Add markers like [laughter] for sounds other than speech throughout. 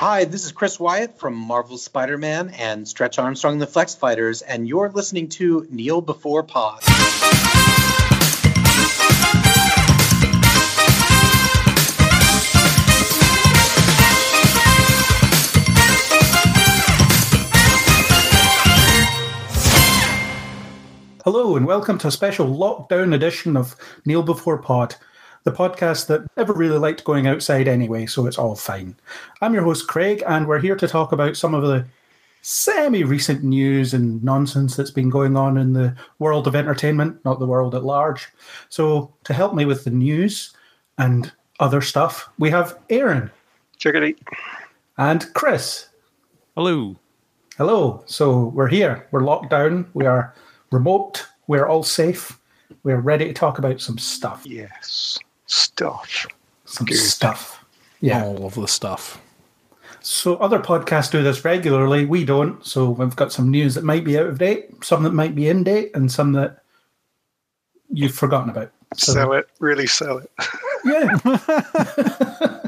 Hi, this is Chris Wyatt from Marvel Spider Man and Stretch Armstrong the Flex Fighters, and you're listening to Kneel Before Pod. Hello, and welcome to a special lockdown edition of Kneel Before Pod, the podcast that never really liked going outside anyway, so it's all fine. I'm your host, Craig, and we're here to talk about some of the semi recent news and nonsense that's been going on in the world of entertainment, not the world at large. So, to help me with the news and other stuff, we have Aaron. Chickadee. And Chris. Hello. Hello. So, we're here. We're locked down. We are remote. We're all safe. We're ready to talk about some stuff. Yes. Stuff. Some Good. stuff. Yeah. All of the stuff. So other podcasts do this regularly. We don't. So we've got some news that might be out of date, some that might be in date, and some that you've forgotten about. So, Sell it. Really sell it. [laughs] Yeah, [laughs]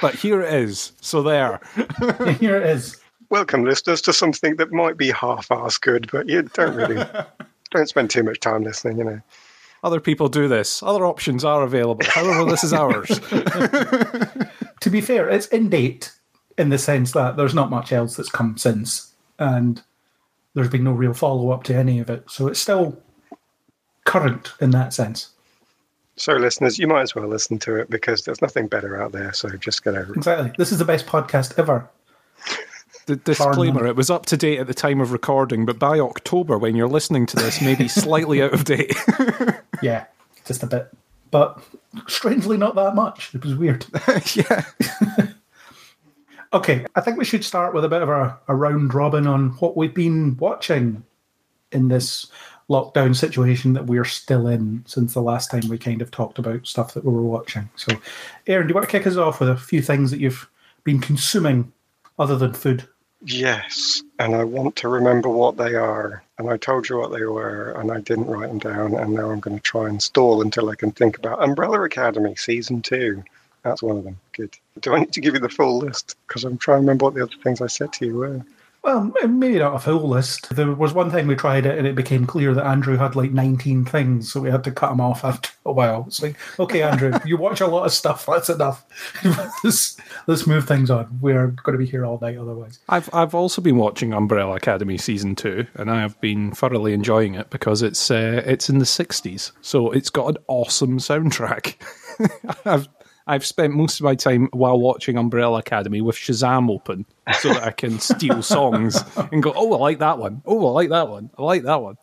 But here it is. So there. [laughs] here it is. Welcome, listeners, to something that might be half-ass good, but you don't really don't spend too much time listening. You know. Other people do this. Other options are available. However, this is ours. [laughs] To be fair, it's in date in the sense that there's not much else that's come since, and there's been no real follow up to any of it. So it's still current in that sense. So, listeners, you might as well listen to it because there's nothing better out there. So just get over it. Exactly. This is the best podcast ever. The disclaimer: it was up to date at the time of recording, but by October, when you're listening to this, maybe [laughs] slightly out of date. [laughs] Yeah, just a bit. But strangely, not that much. It was weird. [laughs] yeah. Okay, I think we should start with a bit of a, a round robin on what we've been watching in this lockdown situation that we're still in since the last time we kind of talked about stuff that we were watching. So, Aaron, do you want to kick us off with a few things that you've been consuming other than food? Yes, and I want to remember what they are. And I told you what they were, and I didn't write them down. And now I'm going to try and stall until I can think about Umbrella Academy season two. That's one of them. Good. Do I need to give you the full list? Because I'm trying to remember what the other things I said to you were. Well, maybe not a full list. There was one time we tried it and it became clear that Andrew had like 19 things, so we had to cut him off after a while. It's like, okay, Andrew, [laughs] you watch a lot of stuff. That's enough. [laughs] let's, let's move things on. We're going to be here all night otherwise. I've I've also been watching Umbrella Academy season two, and I have been thoroughly enjoying it because it's uh, it's in the '60s, so it's got an awesome soundtrack. [laughs] I've I've spent most of my time while watching Umbrella Academy with Shazam open, so that I can steal [laughs] songs and go, "Oh, I like that one. Oh, I like that one. I like that one."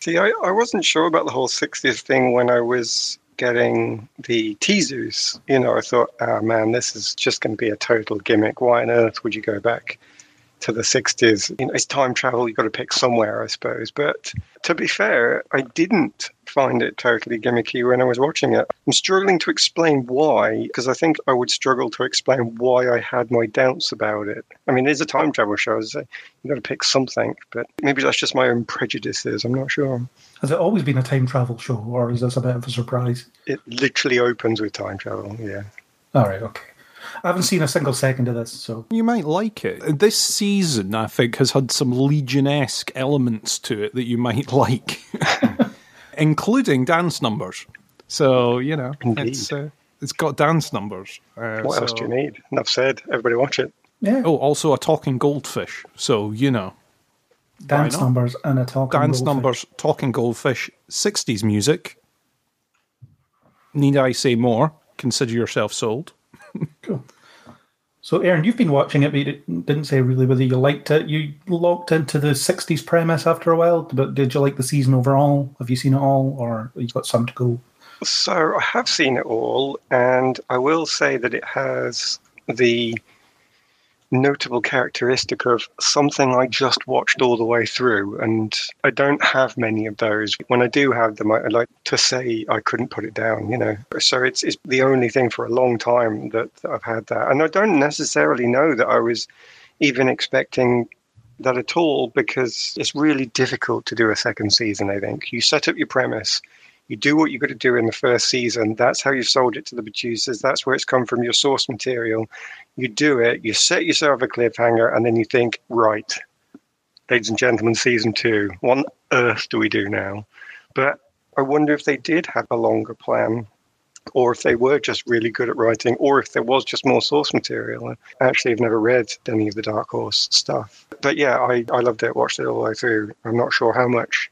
See, I, I wasn't sure about the whole 60s thing when I was getting the teasers. You know, I thought, oh man, this is just going to be a total gimmick. Why on earth would you go back to the 60s? You know, it's time travel. You've got to pick somewhere, I suppose. But to be fair, I didn't find it totally gimmicky when I was watching it. I'm struggling to explain why, because I think I would struggle to explain why I had my doubts about it. I mean, it's a time travel show. As I say, you've got to pick something, but maybe that's just my own prejudices. I'm not sure. Has it always been a time travel show, or is this a bit of a surprise? It literally opens with time travel. Yeah. All right, okay. I haven't seen a single second of this, so You might like it. This season, I think, has had some Legion esque elements to it that you might [laughs] like, [laughs] including dance numbers. So you know, Indeed. it's uh, it's got dance numbers. Uh, What else do you need? Enough said. Everybody watch it. yeah, Oh, also a talking goldfish. So you know, dance numbers and a talking dance goldfish. numbers, talking goldfish, sixties music. Need I say more? Consider yourself sold. Cool. So, Aaron, you've been watching it, but you didn't say really whether you liked it. You locked into the '60s premise after a while, but did you like the season overall? Have you seen it all, or you've got some to go? So I have seen it all, and I will say that it has the notable characteristic of something I just watched all the way through, and I don't have many of those. When I do have them, I, I like to say I couldn't put it down, you know. So it's, it's the only thing for a long time that, that I've had that, and I don't necessarily know that I was even expecting that at all because it's really difficult to do a second season. I think you set up your premise, You do what you've got to do in the first season. That's how you sold it to the producers. That's where it's come from your source material. You do it, you set yourself a cliffhanger, and then you think, right, ladies and gentlemen, season two, what on earth do we do now? But I wonder if they did have a longer plan or if they were just really good at writing, or if there was just more source material. I actually have never read any of the Dark Horse stuff. But yeah, I, I loved it, watched it all the way through. I'm not sure how much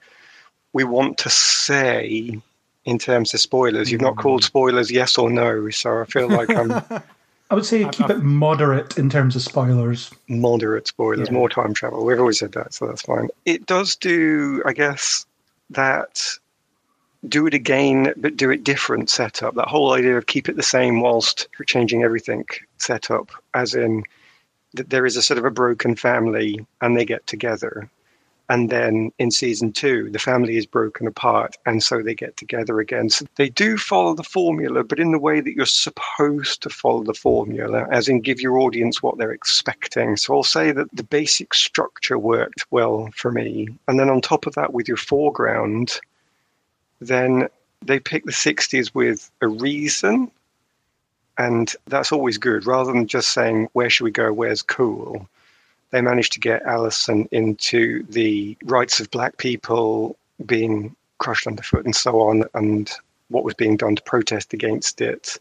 we want to say in terms of spoilers. You've not called hmm. spoilers yes or no, so I feel like I'm [laughs] I would say keep it moderate in terms of spoilers. moderate spoilers, Yeah. more time travel. We've always said that, so that's fine. It does do, I guess, that do it again, but do it different setup. That whole idea of keep it the same whilst changing everything setup, as in that there is a sort of a broken family and they get together. And then in season two, the family is broken apart, and so they get together again. So they do follow the formula, but in the way that you're supposed to follow the formula, as in give your audience what they're expecting. So I'll say that the basic structure worked well for me. And then on top of that, with your foreground, then they pick the 60s with a reason. And that's always good, rather than just saying, where should we go? Where's cool? They managed to get Allison into the rights of black people being crushed underfoot and so on, and what was being done to protest against it.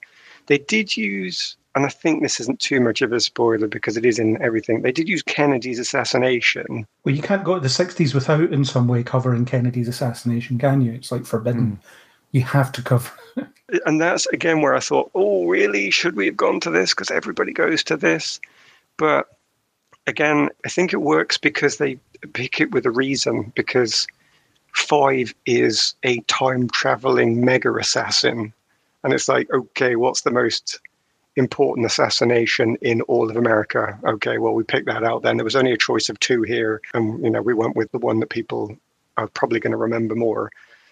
They did use, and I think this isn't too much of a spoiler because it is in everything, they did use Kennedy's assassination. Well, you can't go to the 60s without in some way covering Kennedy's assassination, can you? It's like forbidden. Hmm. You have to cover. [laughs] And that's again where I thought, oh, really? Should we have gone to this? Because everybody goes to this. But again, I think it works because they pick it with a reason. Because five is a time traveling mega assassin. And it's like, okay, what's the most important assassination in all of America? Okay, well, we picked that out then. There was only a choice of two here. And, you know, we went with the one that people are probably going to remember more.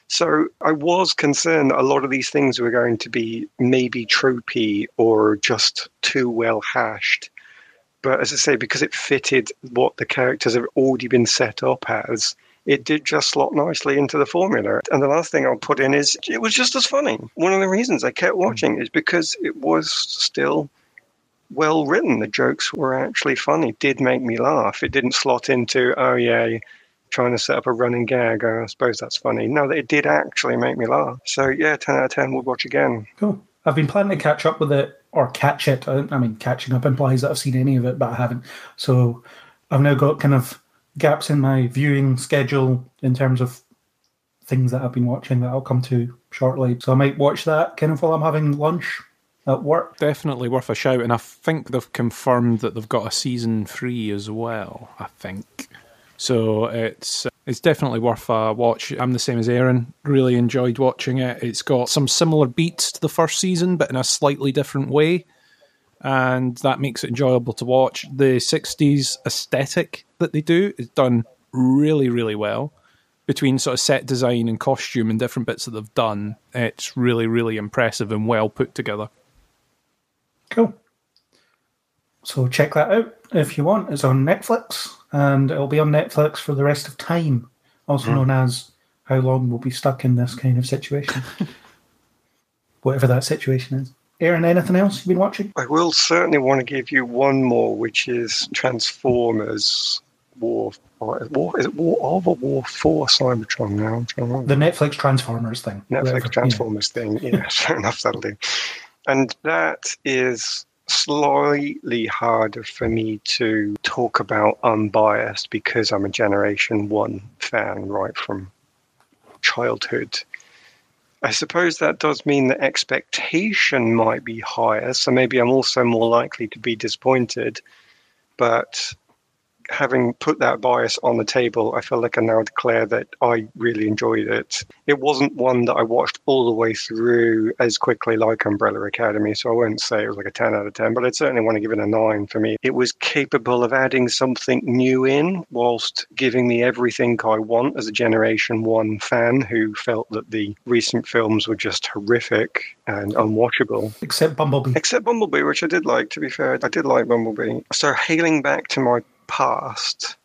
So I was concerned that a lot of these things were going to be maybe tropey or just too well hashed. But as I say, because it fitted what the characters have already been set up as, it did just slot nicely into the formula. And the last thing I'll put in is it was just as funny. One of the reasons I kept watching is because it was still well written. The jokes were actually funny, did make me laugh. It didn't slot into, oh, yeah, trying to set up a running gag. Oh, I suppose that's funny. No, it did actually make me laugh. So, yeah, 10 out of 10 would watch again. Cool. I've been planning to catch up with it or catch it. I, I mean, catching up implies that I've seen any of it, but I haven't. So I've now got kind of gaps in my viewing schedule in terms of things that I've been watching that I'll come to shortly. So I might watch that kind of while I'm having lunch at work. Definitely worth a shout, and I think they've confirmed that they've got a season three as well. I think so. It's it's definitely worth a watch. I'm the same as Aaron. Really enjoyed watching it. It's got some similar beats to the first season, but in a slightly different way, and that makes it enjoyable to watch. The '60s aesthetic that they do is done really, really well. Between sort of set design and costume and different bits that they've done, it's really, really impressive and well put together. Cool. So check that out if you want. It's on Netflix and it'll be on Netflix for the rest of time, also hmm. known as how long we'll be stuck in this kind of situation. [laughs] Whatever that situation is. Aaron, anything else you've been watching? I will certainly want to give you one more, which is Transformers War. War is it War of or War for Cybertron now? I'm trying to remember. The Netflix Transformers thing. Netflix whatever, Transformers thing. Yeah, [laughs] fair enough, that'll do. And that is slightly harder for me to talk about unbiased because I'm a Generation 1 fan right from childhood. I suppose that does mean that expectation might be higher, so maybe I'm also more likely to be disappointed. But having put that bias on the table, I feel like I now declare that I really enjoyed it. It wasn't one that I watched all the way through as quickly like Umbrella Academy, so I won't say it was like a 10 out of 10, but I'd certainly want to give it a 9 for me. It was capable of adding something new in whilst giving me everything I want as a Generation 1 fan who felt that the recent films were just horrific and unwatchable. Except Bumblebee. Except Bumblebee, which I did like, to be fair. I did like Bumblebee. So, hailing back to my past,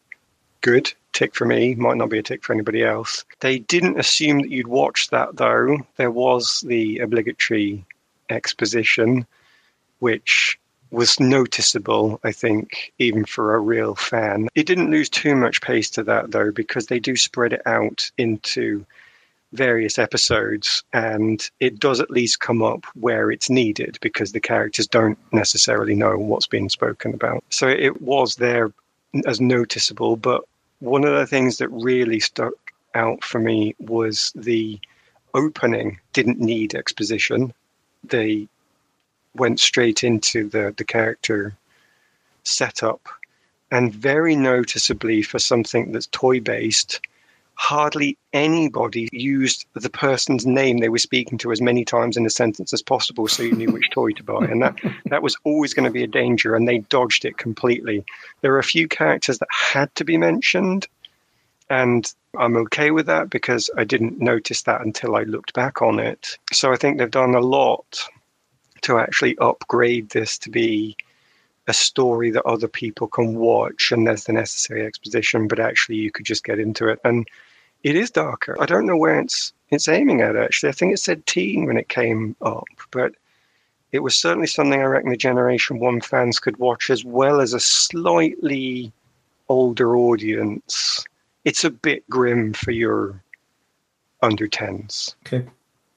good. tick for me, might not be a tick for anybody else. They didn't assume that you'd watch that though. There was the obligatory exposition, which was noticeable, I think, even for a real fan. It didn't lose too much pace to that though, because they do spread it out into various episodes and it does at least come up where it's needed because the characters don't necessarily know what's being spoken about. So it was there as noticeable, but one of the things that really stuck out for me was the opening didn't need exposition. They went straight into the, the character setup. And very noticeably for something that's toy based, hardly anybody used the person's name they were speaking to as many times in a sentence as possible so you knew which toy to buy. And that [laughs] that was always going to be a danger and they dodged it completely. There are a few characters that had to be mentioned and I'm okay with that because I didn't notice that until I looked back on it. So I think they've done a lot to actually upgrade this to be a story that other people can watch and there's the necessary exposition but actually you could just get into it. And it is darker. I don't know where it's it's aiming at actually. I think it said teen when it came up but it was certainly something i reckon the generation one fans could watch as well as a slightly older audience. It's a bit grim for your under 10s Okay.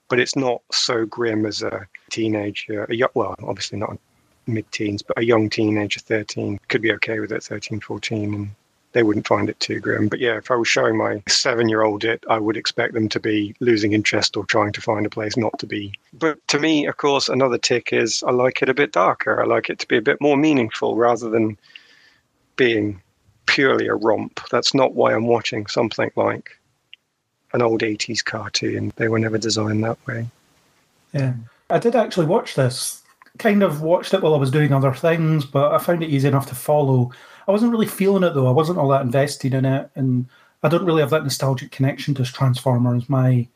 but it's not so grim as a teenager a young, well obviously not mid-teens but a young teenager 13 could be okay with it 13 14 and they wouldn't find it too grim. But yeah if i was showing my seven year old it i would expect them to be losing interest or trying to find a place not to be. But to me of course another tick is i like it a bit darker. I like it to be a bit more meaningful rather than being purely a romp. That's not why i'm watching something like an old 80s cartoon. They were never designed that way. Yeah. I did actually watch this. Kind of watched it while I was doing other things, but I found it easy enough to follow. I wasn't really feeling it though. I wasn't all that invested in it, and I don't really have that nostalgic connection to Transformers. My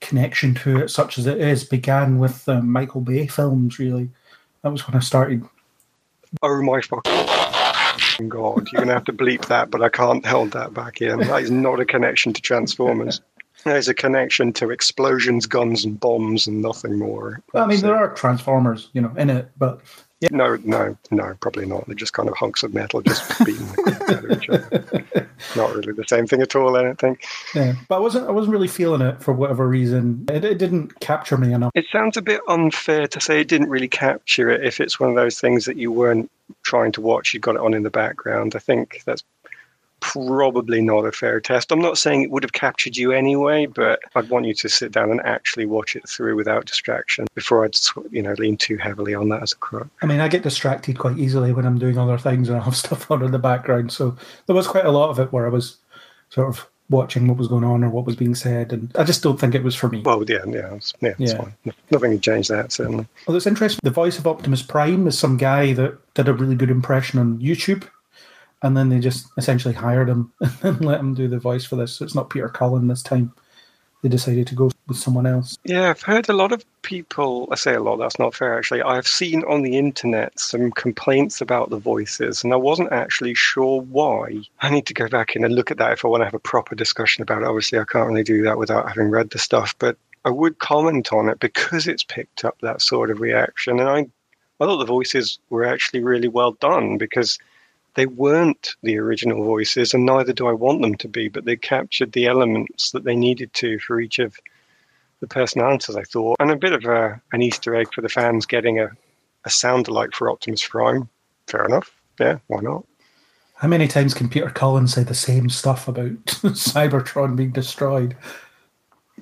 connection to it, such as it is, began with the Michael Bay films. Really, that was when I started. Oh my fucking god! You're gonna have to bleep that, but I can't hold that back in. That is not a connection to Transformers. There's a connection to explosions, guns, and bombs, and nothing more. Well, I mean, there are Transformers, you know, in it, but no, no, no, probably not. They're just kind of hunks of metal just beating the crap out of each other. [laughs] Not really the same thing at all. I don't think. yeah. But I wasn't. I wasn't really feeling it for whatever reason. It, it didn't capture me enough. It sounds a bit unfair to say it didn't really capture it if it's one of those things that you weren't trying to watch, you got it on in the background. I think that's probably not a fair test. I'm not saying it would have captured you anyway, but I'd want you to sit down and actually watch it through without distraction before I'd you know lean too heavily on that as a crutch. I mean, I get distracted quite easily when I'm doing other things and I have [laughs] stuff on in the background. So there was quite a lot of it where I was sort of watching what was going on or what was being said, and I just don't think it was for me. Well, yeah, yeah, it's, yeah, Yeah. No- Nothing can change that certainly. Well, it's interesting. The voice of Optimus Prime is some guy that did a really good impression on YouTube, and then they just essentially hired him [laughs] and let him do the voice for this. So it's not Peter Cullen this time. They decided to go with someone else. Yeah, I've heard a lot of people. I say a lot. That's not fair, actually. I've seen on the internet some complaints about the voices, and I wasn't actually sure why. I need to go back in and look at that if I want to have a proper discussion about it. Obviously, I can't really do that without having read the stuff, but I would comment on it because it's picked up that sort of reaction, and I, I thought the voices were actually really well done because they weren't the original voices, and neither do I want them to be, but they captured the elements that they needed to for each of the personalities, I thought, and a bit of a, an Easter egg for the fans getting a, a sound alike for Optimus Prime. Fair enough. Yeah, why not? How many times can Peter Cullen say the same stuff about [laughs] Cybertron being destroyed?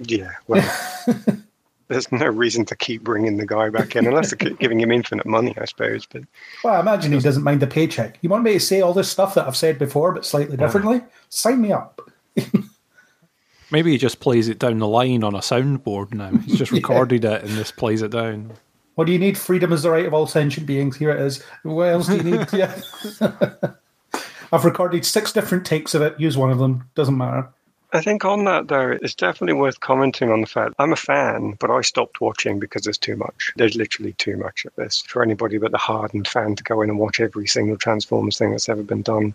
Yeah, well, [laughs] there's no reason to keep bringing the guy back in unless they're giving him infinite money, I suppose. But Well, I imagine he doesn't mind the paycheck. You want me to say all this stuff that I've said before, but slightly differently? Sign me up. [laughs] Maybe he just plays it down the line on a soundboard now. He's just [laughs] recorded it and just plays it down. What do you need? Freedom is the right of all sentient beings. Here it is. What else do you need? yeah. [laughs] I've recorded six different takes of it. Use one of them. Doesn't matter. I think on that though, it's definitely worth commenting on the fact I'm a fan, but I stopped watching because there's too much. There's literally too much of this for anybody but the hardened fan to go in and watch every single Transformers thing that's ever been done.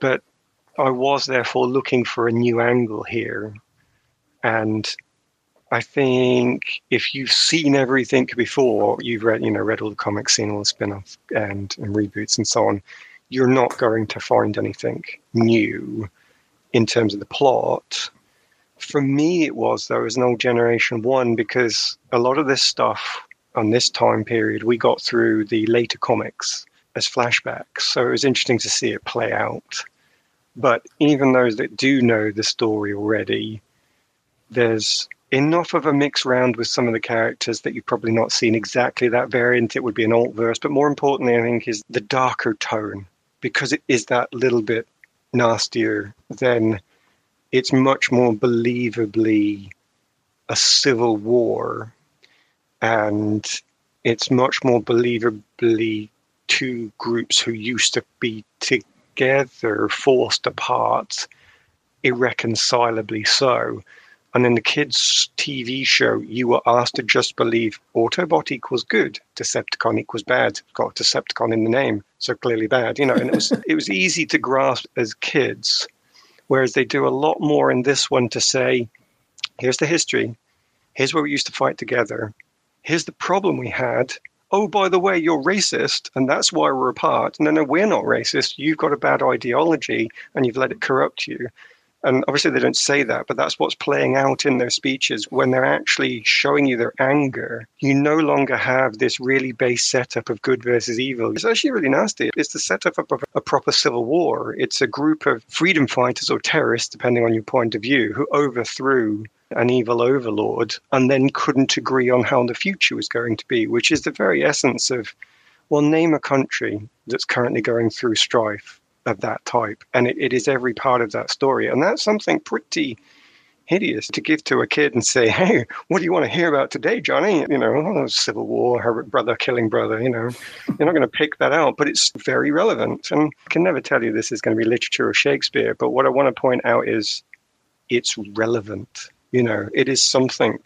But I was therefore looking for a new angle here. And I think if you've seen everything before, you've read, you know, read all the comics, seen all the spin-offs and, and reboots and so on, you're not going to find anything new in terms of the plot. For me, it was though as an old generation one because a lot of this stuff on this time period we got through the later comics as flashbacks, so it was interesting to see it play out. But even those that do know the story already, there's enough of a mix round with some of the characters that you've probably not seen exactly that variant. It would be an alt verse, but more importantly, I think, is the darker tone because it is that little bit nastier. Then it's much more believably a civil war, and it's much more believably two groups who used to be together, forced apart, irreconcilably so and in the kids' TV show, you were asked to just believe Autobot equals good, Decepticon equals bad. Got Decepticon in the name, so clearly bad. You know, and it was [laughs] it was easy to grasp as kids, whereas they do a lot more in this one to say, here's the history, here's where we used to fight together, here's the problem we had. Oh, by the way, you're racist, and that's why we're apart. No, no, we're not racist. You've got a bad ideology, and you've let it corrupt you. And obviously, they don't say that, but that's what's playing out in their speeches when they're actually showing you their anger. You no longer have this really base setup of good versus evil. It's actually really nasty. It's the setup of a proper civil war. It's a group of freedom fighters or terrorists, depending on your point of view, who overthrew an evil overlord and then couldn't agree on how the future was going to be, which is the very essence of, well, name a country that's currently going through strife of that type. And it, it is every part of that story. And that's something pretty hideous to give to a kid and say, [laughs] hey, what do you want to hear about today, Johnny? You know, oh, Civil War, her brother killing brother, you know, you're not going to pick that out, but it's very relevant. And I can never tell you this is going to be literature or Shakespeare, but what I want to point out is it's relevant. You know, it is something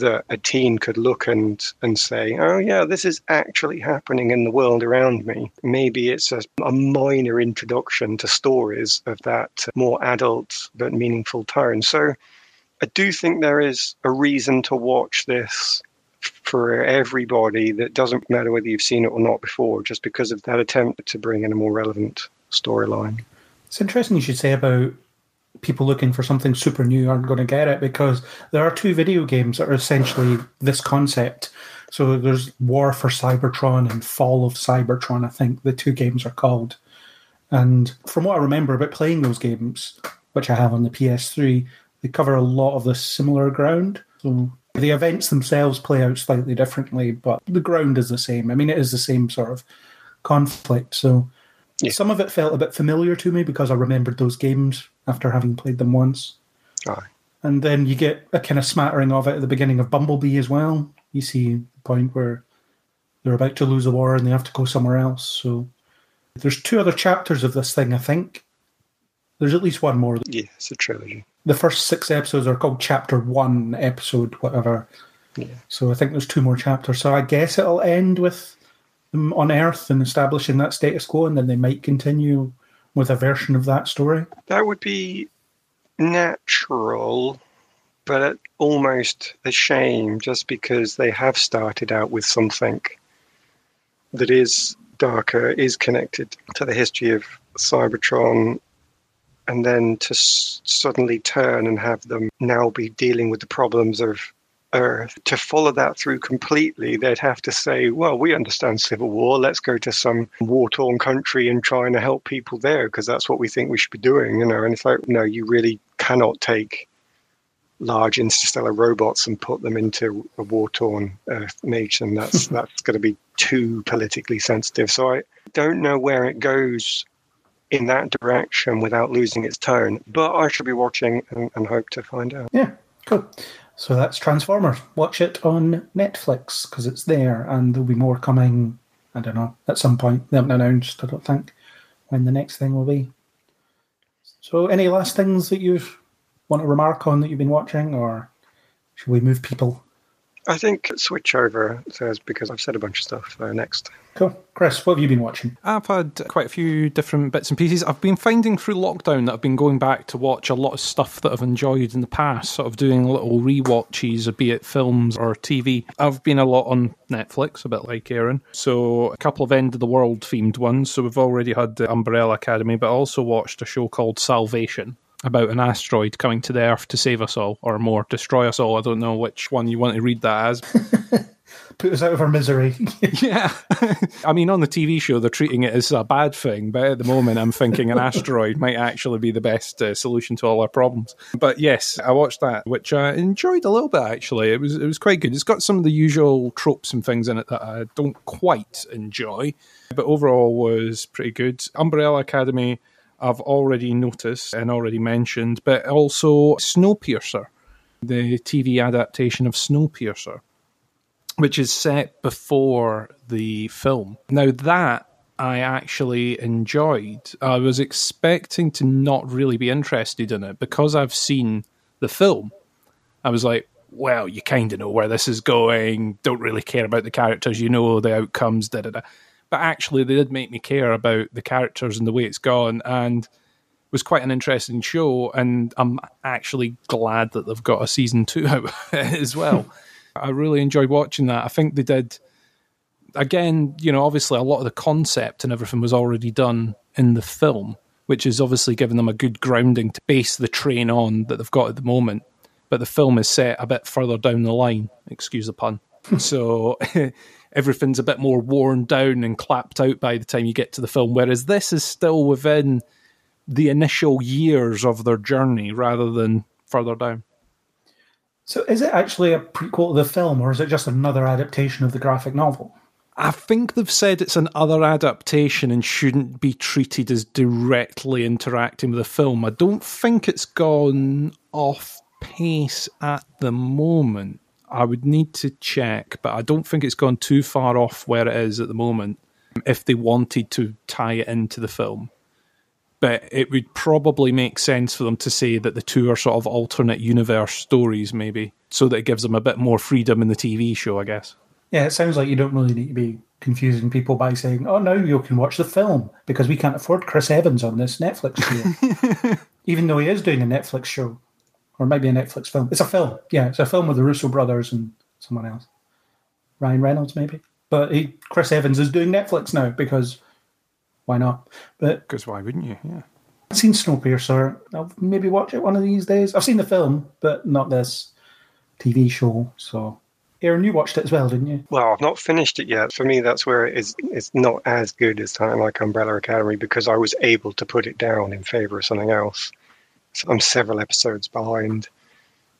that a teen could look and and say, "Oh yeah, this is actually happening in the world around me." Maybe it's a, a minor introduction to stories of that more adult but meaningful tone. So, I do think there is a reason to watch this for everybody that doesn't matter whether you've seen it or not before, just because of that attempt to bring in a more relevant storyline. It's interesting you should say about people looking for something super new aren't going to get it because there are two video games that are essentially this concept. So there's War for Cybertron and Fall of Cybertron, I think the two games are called. And from what I remember about playing those games, which I have on the PS3, they cover a lot of the similar ground. So the events themselves play out slightly differently, but the ground is the same. I mean, it is the same sort of conflict. So yeah. some of it felt a bit familiar to me because I remembered those games after having played them once. Aye. And then you get a kind of smattering of it at the beginning of Bumblebee as well. You see the point where they're about to lose a war and they have to go somewhere else. So there's two other chapters of this thing, I think. There's at least one more. Yeah, it's a trilogy. The first six episodes are called Chapter One, Episode whatever. Yeah. So I think there's two more chapters. So I guess it'll end with on Earth and establishing that status quo, and then they might continue with a version of that story? That would be natural, but almost a shame just because they have started out with something that is darker, is connected to the history of Cybertron, and then to s- suddenly turn and have them now be dealing with the problems of Earth. To follow that through completely, they'd have to say, well, we understand civil war. Let's go to some war torn country and try and help people there because that's what we think we should be doing, you know. And it's like, no, you really cannot take large interstellar robots and put them into a war torn Earth uh, nation. That's [laughs] that's going to be too politically sensitive. So I don't know where it goes in that direction without losing its tone. But I should be watching and, and hope to find out. Yeah, cool. So that's Transformers. Watch it on Netflix because it's there, and there'll be more coming. I don't know at some point. They haven't announced. I don't think when the next thing will be. So, any last things that you want to remark on that you've been watching, or should we move people? I think switch over says because I've said a bunch of stuff uh, next. Cool. Chris, what have you been watching? I've had quite a few different bits and pieces. I've been finding through lockdown that I've been going back to watch a lot of stuff that I've enjoyed in the past, sort of doing little re-watches, be it films or TV. I've been a lot on Netflix, a bit like Aaron. So a couple of End of the World themed ones. So we've already had the Umbrella Academy, but I also watched a show called Salvation about an asteroid coming to the Earth to save us all, or more, destroy us all. I don't know which one you want to read that as. [laughs] Put us out of our misery. [laughs] yeah. [laughs] I mean, on the TV show, they're treating it as a bad thing, but at the moment, I'm thinking an asteroid might actually be the best uh, solution to all our problems. But yes, I watched that, which I enjoyed a little bit, actually. It was, it was quite good. It's got some of the usual tropes and things in it that I don't quite enjoy, but overall was pretty good. Umbrella Academy I've already noticed and already mentioned, but also Snowpiercer, the TV adaptation of Snowpiercer, which is set before the film. Now, that I actually enjoyed. I was expecting to not really be interested in it because I've seen the film. I was like, well, you kind of know where this is going, don't really care about the characters, you know the outcomes, da da da but actually they did make me care about the characters and the way it's gone and it was quite an interesting show and I'm actually glad that they've got a season 2 [laughs] out as well. [laughs] I really enjoyed watching that. I think they did again, you know, obviously a lot of the concept and everything was already done in the film, which is obviously giving them a good grounding to base the train on that they've got at the moment. But the film is set a bit further down the line, excuse the pun. [laughs] so everything's a bit more worn down and clapped out by the time you get to the film. Whereas this is still within the initial years of their journey rather than further down. So, is it actually a prequel to the film, or is it just another adaptation of the graphic novel? I think they've said it's an other adaptation and shouldn't be treated as directly interacting with the film. I don't think it's gone off pace at the moment. I would need to check, but I don't think it's gone too far off where it is at the moment if they wanted to tie it into the film. But it would probably make sense for them to say that the two are sort of alternate universe stories, maybe, so that it gives them a bit more freedom in the TV show, I guess. Yeah, it sounds like you don't really need to be confusing people by saying, oh, now you can watch the film because we can't afford Chris Evans on this Netflix show. [laughs] Even though he is doing a Netflix show or maybe a Netflix film. It's a film. Yeah, it's a film with the Russo brothers and someone else. Ryan Reynolds, maybe. But he, Chris Evans is doing Netflix now because why not? But because why wouldn't you? Yeah. I've seen Snowpiercer. I'll maybe watch it one of these days. I've seen the film, but not this TV show. So, Aaron, you watched it as well, didn't you? Well, I've not finished it yet. For me, that's where it is. It's not as good as something like Umbrella Academy because I was able to put it down in favor of something else. I'm several episodes behind,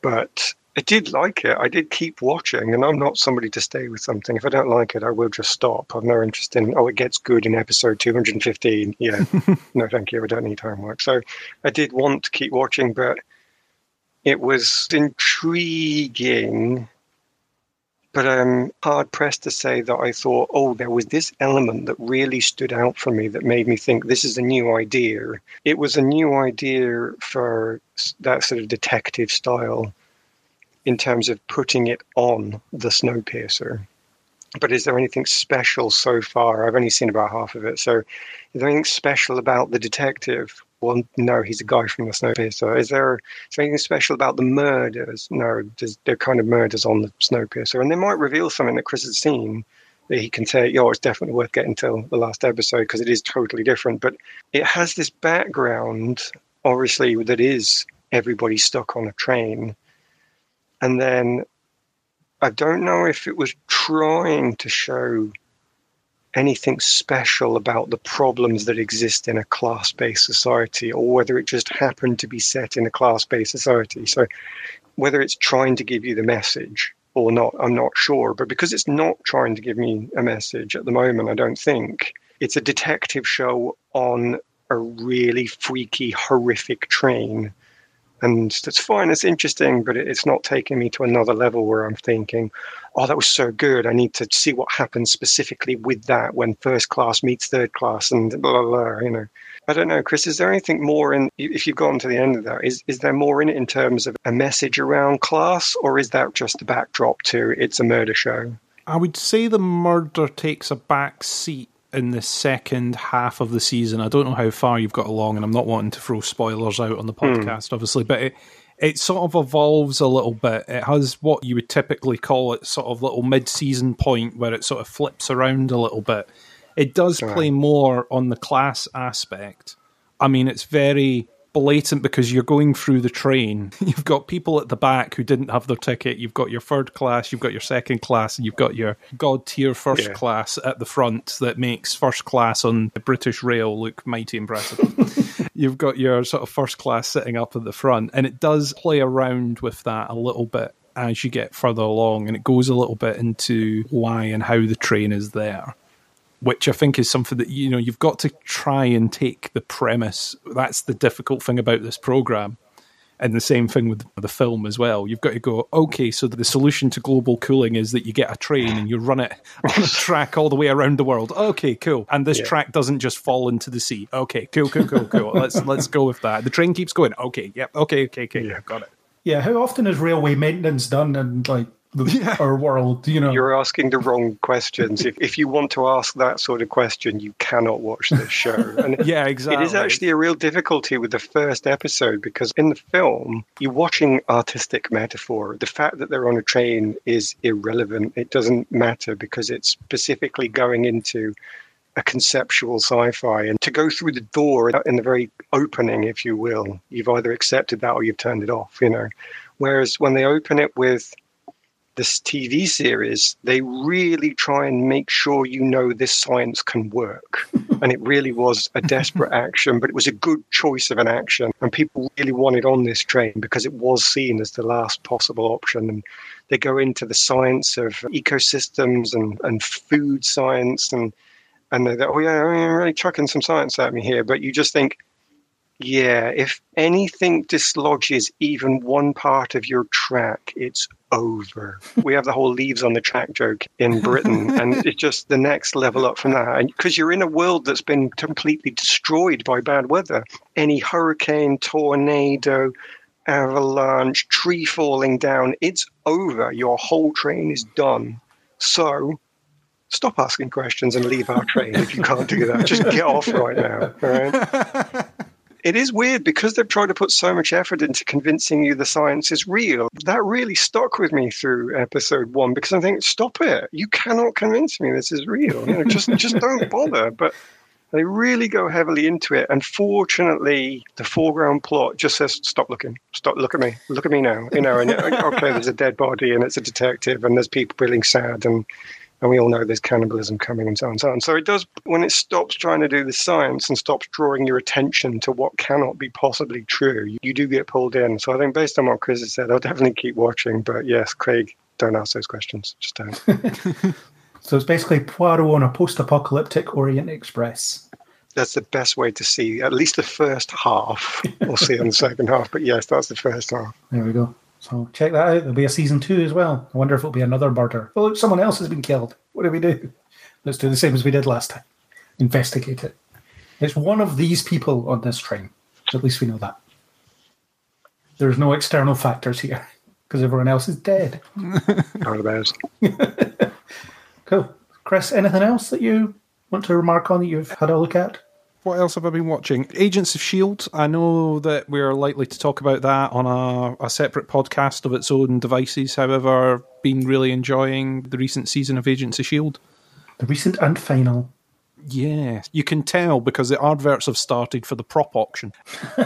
but I did like it. I did keep watching, and I'm not somebody to stay with something. If I don't like it, I will just stop. I've no interest in, oh, it gets good in episode 215. Yeah, [laughs] no, thank you. I don't need homework. So I did want to keep watching, but it was intriguing but I'm hard pressed to say that I thought, oh, there was this element that really stood out for me that made me think this is a new idea. It was a new idea for that sort of detective style in terms of putting it on the Snowpiercer. But is there anything special so far? I've only seen about half of it. So, is there anything special about the detective? Well, no, he's a guy from the Snowpiercer. Is there, is there anything special about the murders? No, there's, there are kind of murders on the Snowpiercer. And they might reveal something that Chris has seen that he can say, yo, it's definitely worth getting till the last episode because it is totally different. But it has this background, obviously, that is everybody stuck on a train. And then I don't know if it was trying to show anything special about the problems that exist in a class based society or whether it just happened to be set in a class based society. So, whether it's trying to give you the message or not, I'm not sure. But because it's not trying to give me a message at the moment, I don't think it's a detective show on a really freaky, horrific train And that's fine, it's interesting, but it's not taking me to another level where I'm thinking, oh, that was so good. I need to see what happens specifically with that when first class meets third class and blah, blah, blah, you know. I don't know, Chris, is there anything more in, if you've gotten to the end of that, is, is there more in it in terms of a message around class, or is that just a backdrop to it's a murder show? I would say the murder takes a back seat in the second half of the season. I don't know how far you've got along, and I'm not wanting to throw spoilers out on the hmm. podcast, obviously, but it, it sort of evolves a little bit. It has what you would typically call it sort of little mid season point where it sort of flips around a little bit. It does play more on the class aspect. I mean, it's very blatant because you're going through the train. [laughs] You've got people at the back who didn't have their ticket. You've got your third class, you've got your second class, and you've got your god tier first Yeah. class at the front that makes first class on the British rail look mighty impressive. [laughs] you've got your sort of first class sitting up at the front, and it does play around with that a little bit as you get further along, and it goes a little bit into why and how the train is there which I think is something that you know you've got to try and take the premise. That's the difficult thing about this program, and the same thing with the film as well. You've got to go, okay, so the solution to global cooling is that you get a train and you run it [laughs] on a track all the way around the world. Okay, cool. And this Yeah. track doesn't just fall into the sea. Okay, cool, cool, cool, cool. [laughs] let's let's go with that. The train keeps going. Okay, yep. Okay, okay, okay. Yeah. Got it. Yeah, how often is railway maintenance done in like the, [laughs] our world? You know, You're asking the wrong questions. if, if you want to ask that sort of question, you cannot watch this show. And [laughs] Yeah, exactly. It is actually a real difficulty with the first episode because in the film, you're watching artistic metaphor. The fact that they're on a train is irrelevant. It doesn't matter because it's specifically going into a conceptual sci-fi and to go through the door in the very opening if you will you've either accepted that or you've turned it off you know whereas when they open it with this TV series, they really try and make sure you know this science can work. [laughs] and it really was a desperate [laughs] action, but it was a good choice of an action. And people really wanted on this train because it was seen as the last possible option. And they go into the science of ecosystems and, and food science and and they go, oh yeah, I'm really chucking some science at me here. But you just think, yeah, if anything dislodges even one part of your track, it's over. We have the whole leaves on the track joke in Britain, and [laughs] it's just the next level up from that. And because you're in a world that's been completely destroyed by bad weather, any hurricane, tornado, avalanche, tree falling down, it's over. Your whole train is done. So stop asking questions and leave our train if you can't do that. Just get off right now. All right. [laughs] It is weird because they've tried to put so much effort into convincing you the science is real. That really stuck with me through episode one because I think, stop it. You cannot convince me this is real. You know, just just don't [laughs] bother. But they really go heavily into it. And fortunately, the foreground plot just says, stop looking. Stop, look at me. Look at me now. You know, and uh, okay, there's a dead body and it's a detective and there's people feeling sad and and we all know there's cannibalism coming and so on and so on. So it does, when it stops trying to do the science and stops drawing your attention to what cannot be possibly true, you, you do get pulled in. So I think based on what Chris has said, I'll definitely keep watching. But yes, Craig, don't ask those questions. Just don't. [laughs] so it's basically Poirot on a post-apocalyptic Orient Express. that's the best way to see at least the first half. We'll see on the second half. But yes, that's the first half. There we go. So check that out. There'll be a season two as well. I wonder if it'll be another murder. Oh, look, someone else has been killed. What do we do? Let's do the same as we did last time. Investigate it. It's one of these people on this train. At least we know that. There's no external factors here [laughs] because everyone else is dead. Not about. [laughs] Cool. Chris, anything else that you want to remark on that you've had a look at? What else have I been watching? Agents of S.H.I.E.L.D. I know that we're likely to talk about that on a, a separate podcast of its own devices. However, been really enjoying the recent season of Agents of S.H.I.E.L.D. The recent and final. Yeah, you can tell because the adverts have started for the prop auction. [laughs]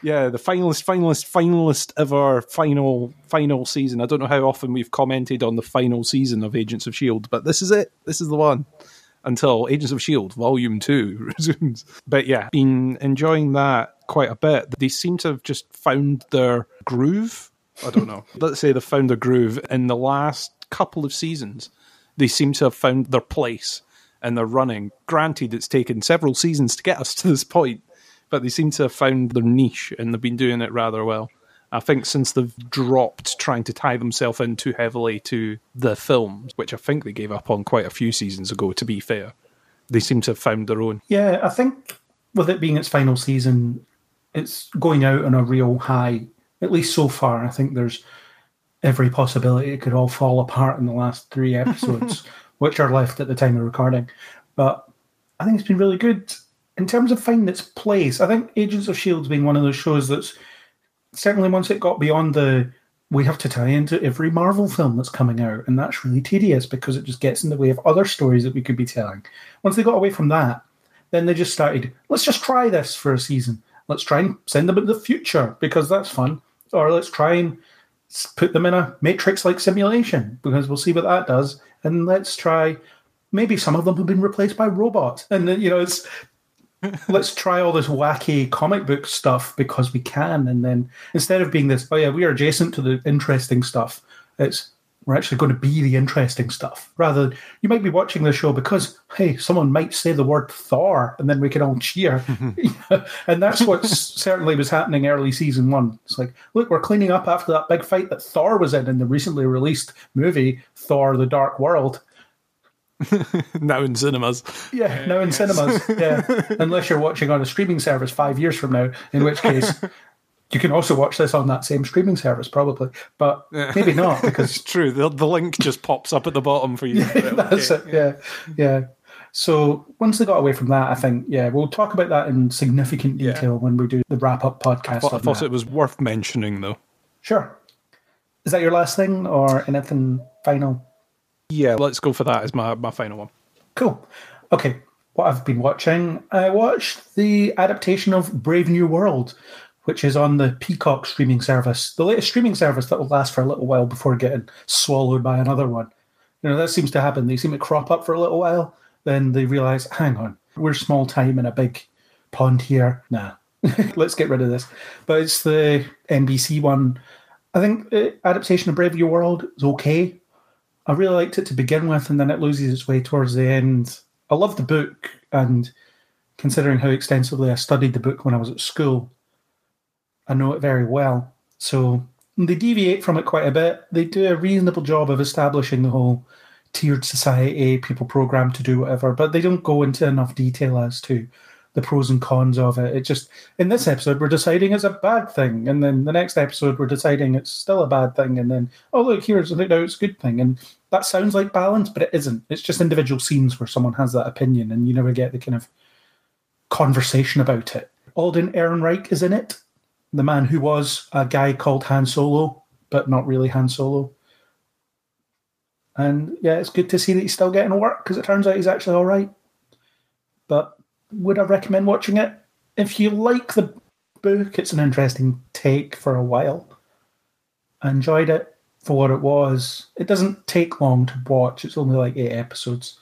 yeah, the finalist, finalist, finalist ever final final season. I don't know how often we've commented on the final season of Agents of Shield, but this is it. This is the one. Until Agents of Shield Volume Two [laughs] resumes. But yeah, been enjoying that quite a bit. They seem to have just found their groove. I don't know. [laughs] Let's say they found their groove in the last couple of seasons. They seem to have found their place and they're running. Granted, it's taken several seasons to get us to this point, but they seem to have found their niche and they've been doing it rather well. I think since they've dropped trying to tie themselves in too heavily to the films, which I think they gave up on quite a few seasons ago, to be fair, they seem to have found their own. Yeah, I think with it being its final season, it's going out on a real high, at least so far. I think there's every possibility it could all fall apart in the last three [laughs] episodes, which are left at the time of recording. But I think it's been really good in terms of finding its place. I think Agents of Shields being one of those shows that's certainly once it got beyond the we have to tie into every Marvel film that's coming out, and that's really tedious because it just gets in the way of other stories that we could be telling. Once they got away from that, then they just started, let's just try this for a season. Let's try and send them into the future because that's fun. Or let's try and put them in a matrix like simulation because we'll see what that does. And let's try maybe some of them have been replaced by robots. And you know, it's let's try all this wacky comic book stuff because we can. And then instead of being this, oh yeah, we are adjacent to the interesting stuff, it's we're actually going to be the interesting stuff. Rather, you might be watching the show because, hey, someone might say the word Thor and then we can all cheer. [laughs] [laughs] and that's what certainly was happening early season one. It's like, look, we're cleaning up after that big fight that Thor was in in the recently released movie, Thor the Dark World. [laughs] now in cinemas. Yeah, now in yes. cinemas. [laughs] Yeah, unless you're watching on a streaming service five years from now, in which case you can also watch this on that same streaming service, probably, but yeah. maybe not [laughs] because it's true. The, the link just pops up at the bottom for you. Yeah, that's okay. it. Yeah, yeah. So once they got away from that, I think yeah, we'll talk about that in significant detail yeah. when we do the wrap up podcast. I thought, I thought it was worth mentioning, though. Sure. Is that your last thing, or anything final? Yeah, let's go for that as my, my final one. Cool. Okay, what I've been watching, I watched the adaptation of Brave New World, which is on the Peacock streaming service, the latest streaming service that will last for a little while before getting swallowed by another one. You know, that seems to happen. They seem to crop up for a little while, then they realize, hang on, we're small time in a big pond here. Nah, [laughs] let's get rid of this. But it's the NBC one. I think the adaptation of Brave New World is okay. I really liked it to begin with, and then it loses its way towards the end. I love the book, and considering how extensively I studied the book when I was at school, I know it very well. So they deviate from it quite a bit. They do a reasonable job of establishing the whole tiered society, people programmed to do whatever, but they don't go into enough detail as to the pros and cons of it. It just in this episode we're deciding it's a bad thing, and then the next episode we're deciding it's still a bad thing, and then oh look here's now it's a good thing, and that sounds like balance, but it isn't. It's just individual scenes where someone has that opinion, and you never get the kind of conversation about it. Alden Ehrenreich is in it, the man who was a guy called Han Solo, but not really Han Solo. And yeah, it's good to see that he's still getting work because it turns out he's actually all right. But would I recommend watching it? If you like the book, it's an interesting take for a while. I enjoyed it for what it was. It doesn't take long to watch. It's only like eight episodes,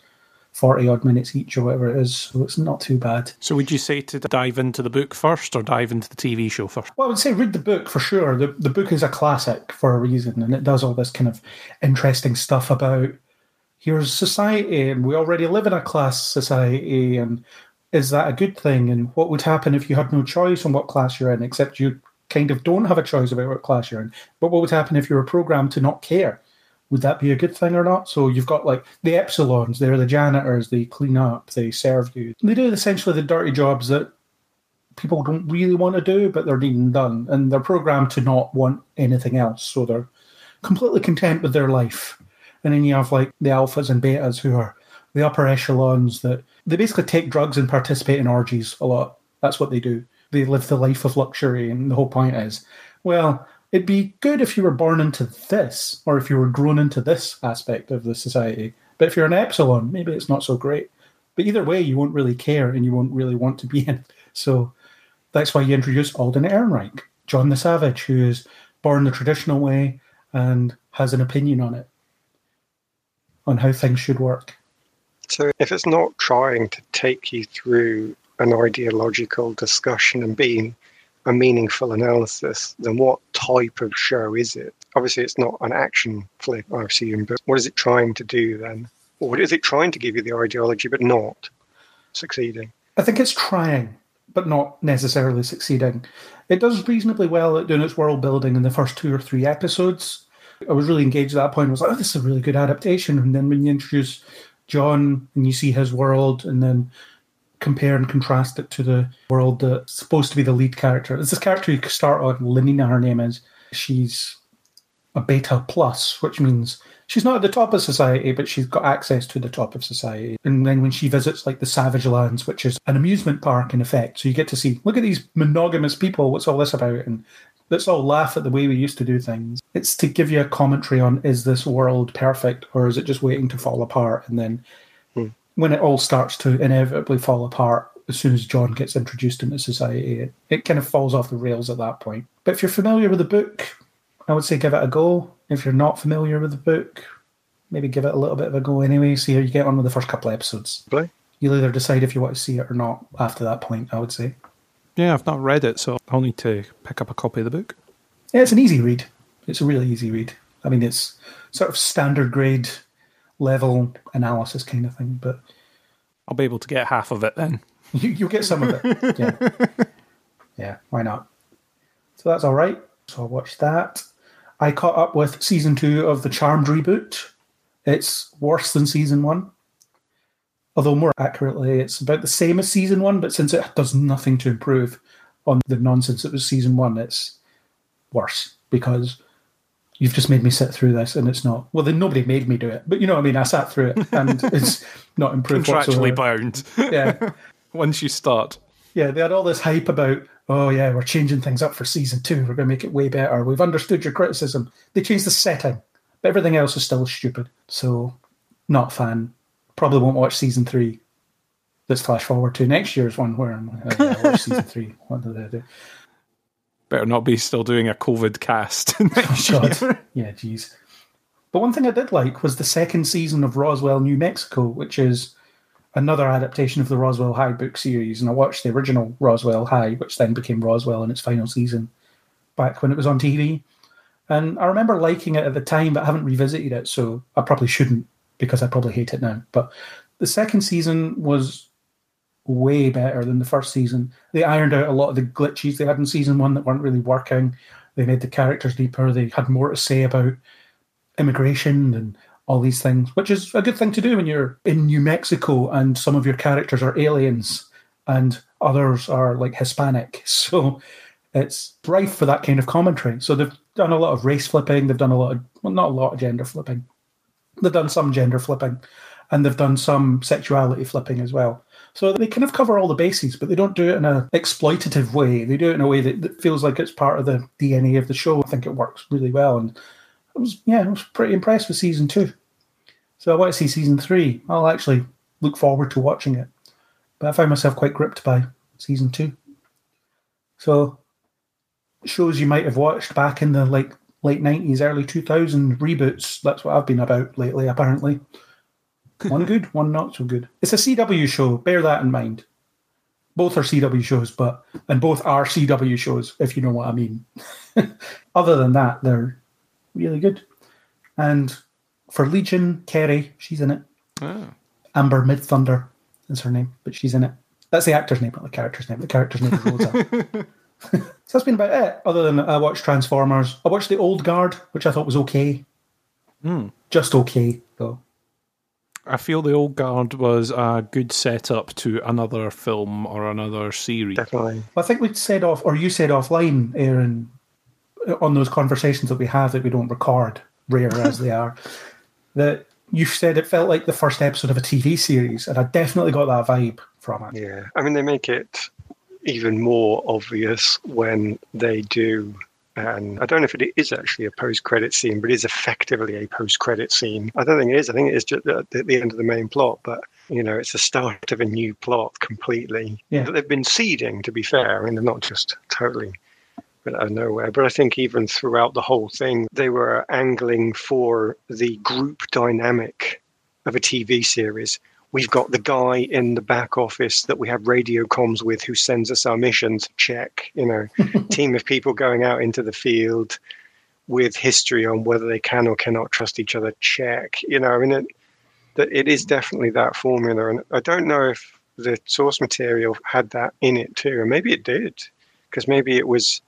40 odd minutes each or whatever it is. So it's not too bad. So would you say to dive into the book first or dive into the TV show first? Well, I would say read the book for sure. The, the book is a classic for a reason and it does all this kind of interesting stuff about here's society and we already live in a class society and is that a good thing? And what would happen if you had no choice on what class you're in, except you kind of don't have a choice about what class you're in? But what would happen if you were programmed to not care? Would that be a good thing or not? So you've got like the epsilons, they're the janitors, they clean up, they serve you. They do essentially the dirty jobs that people don't really want to do, but they're being done. And they're programmed to not want anything else. So they're completely content with their life. And then you have like the alphas and betas who are the upper echelons that they basically take drugs and participate in orgies a lot. That's what they do. They live the life of luxury, and the whole point is, well, it'd be good if you were born into this, or if you were grown into this aspect of the society. But if you're an epsilon, maybe it's not so great. But either way, you won't really care, and you won't really want to be [laughs] in. So that's why you introduce Alden Ehrenreich, John the Savage, who is born the traditional way and has an opinion on it, on how things should work. So if it's not trying to take you through an ideological discussion and being a meaningful analysis, then what type of show is it? Obviously, it's not an action flick, I assume, but what is it trying to do then? Or is it trying to give you the ideology but not succeeding? I think it's trying. but not necessarily succeeding. It does reasonably well at doing its world building in the first two or three episodes. I was really engaged at that point. I was like, oh, this is a really good adaptation. And then when you introduce John and you see his world and then compare and contrast it to the world that's supposed to be the lead character. It's this character you start on, Lenina, her name is. She's a beta plus, which means she's not at the top of society, but she's got access to the top of society. And then when she visits like the Savage Lands, which is an amusement park in effect, so you get to see, look at these monogamous people, what's all this about? And let's all laugh at the way we used to do things. It's to give you a commentary on is this world perfect or is it just waiting to fall apart? And then hmm. when it all starts to inevitably fall apart, as soon as John gets introduced into society, it, it kind of falls off the rails at that point. But if you're familiar with the book, I would say give it a go. If you're not familiar with the book, maybe give it a little bit of a go anyway. See how you get on with the first couple of episodes. Play. You'll either decide if you want to see it or not after that point. I would say. Yeah, I've not read it, so I'll need to pick up a copy of the book. Yeah, it's an easy read. It's a really easy read. I mean, it's sort of standard grade level analysis kind of thing, but I'll be able to get half of it then. [laughs] You, you'll get some of it. [laughs] Yeah. yeah, why not? So that's all right. So I watched that. I caught up with season two of the Charmed reboot. It's worse than season one. Although, more accurately, it's about the same as season one, but since it does nothing to improve on the nonsense that was season one, it's worse because you've just made me sit through this and it's not. Well, then nobody made me do it, but you know what I mean? I sat through it and [laughs] it's not improved. Contractually bound. Yeah. [laughs] Once you start. Yeah, they had all this hype about oh yeah, we're changing things up for season two. We're going to make it way better. We've understood your criticism. They changed the setting, but everything else is still stupid. So, not fan. Probably won't watch season three. Let's flash forward to next year's one where I'm like, oh, yeah, watch season three. [laughs] What did I do? Better not be still doing a COVID cast [laughs] oh. Yeah, jeez. But one thing I did like was the second season of Roswell, New Mexico, which is another adaptation of the Roswell High book series, and I watched the original Roswell High, which then became Roswell in its final season, back when it was on TV. And I remember liking it at the time, but I haven't revisited it, so I probably shouldn't because I probably hate it now. But the second season was way better than the first season. They ironed out a lot of the glitches they had in season one that weren't really working. They made the characters deeper. They had more to say about immigration and all these things, which is a good thing to do when you're in New Mexico and some of your characters are aliens and others are like Hispanic. [laughs] So it's rife for that kind of commentary. So they've done a lot of race flipping. They've done a lot of, well, not a lot of gender flipping. They've done some gender flipping and they've done some sexuality flipping as well. So they kind of cover all the bases, but they don't do it in an exploitative way. They do it in a way that, that feels like it's part of the DNA of the show. I think it works really well. And I was yeah, I was pretty impressed with season two. So I want to see season three. I'll actually look forward to watching it. But I found myself quite gripped by season two. So shows you might have watched back in the like late nineties, early two thousand reboots. That's what I've been about lately, apparently. one good, one not so good. It's a CW show, bear that in mind. Both are CW shows, but and both are CW shows, if you know what I mean. [laughs] Other than that, they're really good. And for Legion, Kerry, she's in it. Oh. Amber Midthunder is her name, but she's in it. That's the actor's name, not the character's name. The character's name is Rosa. [laughs] so that's been about it. Other than I watched Transformers, I watched The Old Guard, which I thought was okay. Mm. Just okay, though. I feel The Old Guard was a good setup to another film or another series. Definitely. Well, I think we said off, or you said offline, Aaron, on those conversations that we have that we don't record, rare as they are, [laughs] that you said it felt like the first episode of a TV series, and I definitely got that vibe from it. Yeah, I mean, they make it even more obvious when they do. And I don't know if it is actually a post-credit scene, but it is effectively a post-credit scene. I don't think it is. I think it is just at the end of the main plot, but you know, it's the start of a new plot completely. Yeah. They've been seeding, to be fair. I mean, they're not just totally out of nowhere. But I think even throughout the whole thing, they were angling for the group dynamic of a TV series. We've got the guy in the back office that we have radio comms with who sends us our missions. Check, you know, [laughs] team of people going out into the field with history on whether they can or cannot trust each other. Check, you know, I mean, it, that it is definitely that formula. And I don't know if the source material had that in it too, and maybe it did, because maybe it was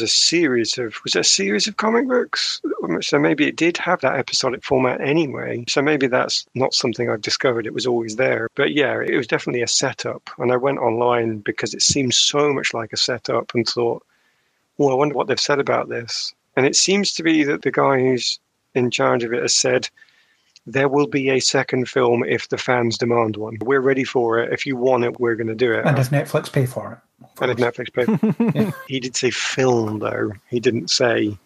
a series of was it a series of comic books so maybe it did have that episodic format anyway so maybe that's not something i've discovered it was always there but yeah it was definitely a setup and i went online because it seemed so much like a setup and thought well i wonder what they've said about this and it seems to be that the guy who's in charge of it has said there will be a second film if the fans demand one. We're ready for it. If you want it, we're going to do it. And does Netflix pay for it. And if Netflix pay. [laughs] yeah. He did say film though. He didn't say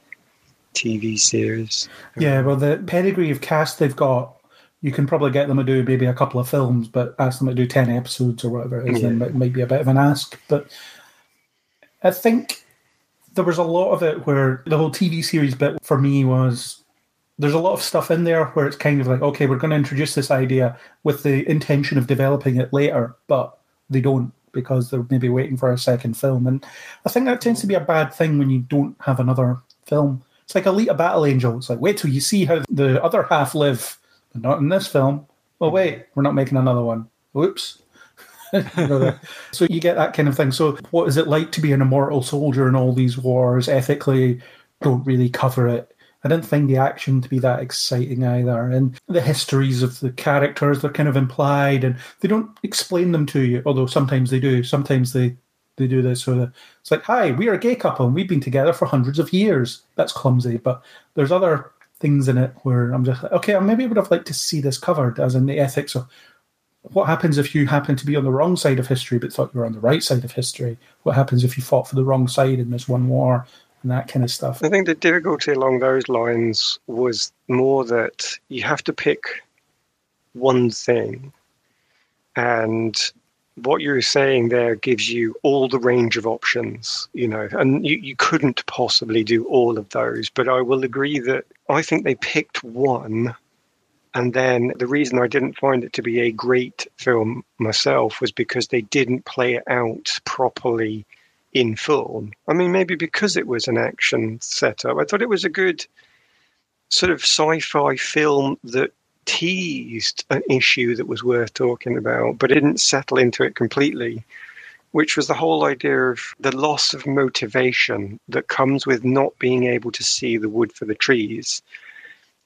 TV series. Yeah, well, the pedigree of cast they've got, you can probably get them to do maybe a couple of films, but ask them to do ten episodes or whatever it is, yeah. then it might be a bit of an ask. But I think there was a lot of it where the whole TV series bit for me was there's a lot of stuff in there where it's kind of like, okay, we're going to introduce this idea with the intention of developing it later, but they don't because they're maybe waiting for a second film. And I think that tends to be a bad thing when you don't have another film. It's like Alita Battle Angel. It's like, wait till you see how the other half live, but not in this film. Well, wait, we're not making another one. Whoops. [laughs] so you get that kind of thing. So, what is it like to be an immortal soldier in all these wars? Ethically, don't really cover it. I didn't find the action to be that exciting either. And the histories of the characters, they're kind of implied and they don't explain them to you, although sometimes they do. Sometimes they, they do this. So it's like, hi, we are a gay couple and we've been together for hundreds of years. That's clumsy. But there's other things in it where I'm just like, okay, I maybe would have liked to see this covered, as in the ethics of what happens if you happen to be on the wrong side of history but thought you were on the right side of history? What happens if you fought for the wrong side in this one war and that kind of stuff. I think the difficulty along those lines was more that you have to pick one thing, and what you're saying there gives you all the range of options, you know, and you, you couldn't possibly do all of those. But I will agree that I think they picked one. And then the reason I didn't find it to be a great film myself was because they didn't play it out properly in film. I mean, maybe because it was an action setup, I thought it was a good sort of sci-fi film that teased an issue that was worth talking about, but didn't settle into it completely. Which was the whole idea of the loss of motivation that comes with not being able to see the wood for the trees.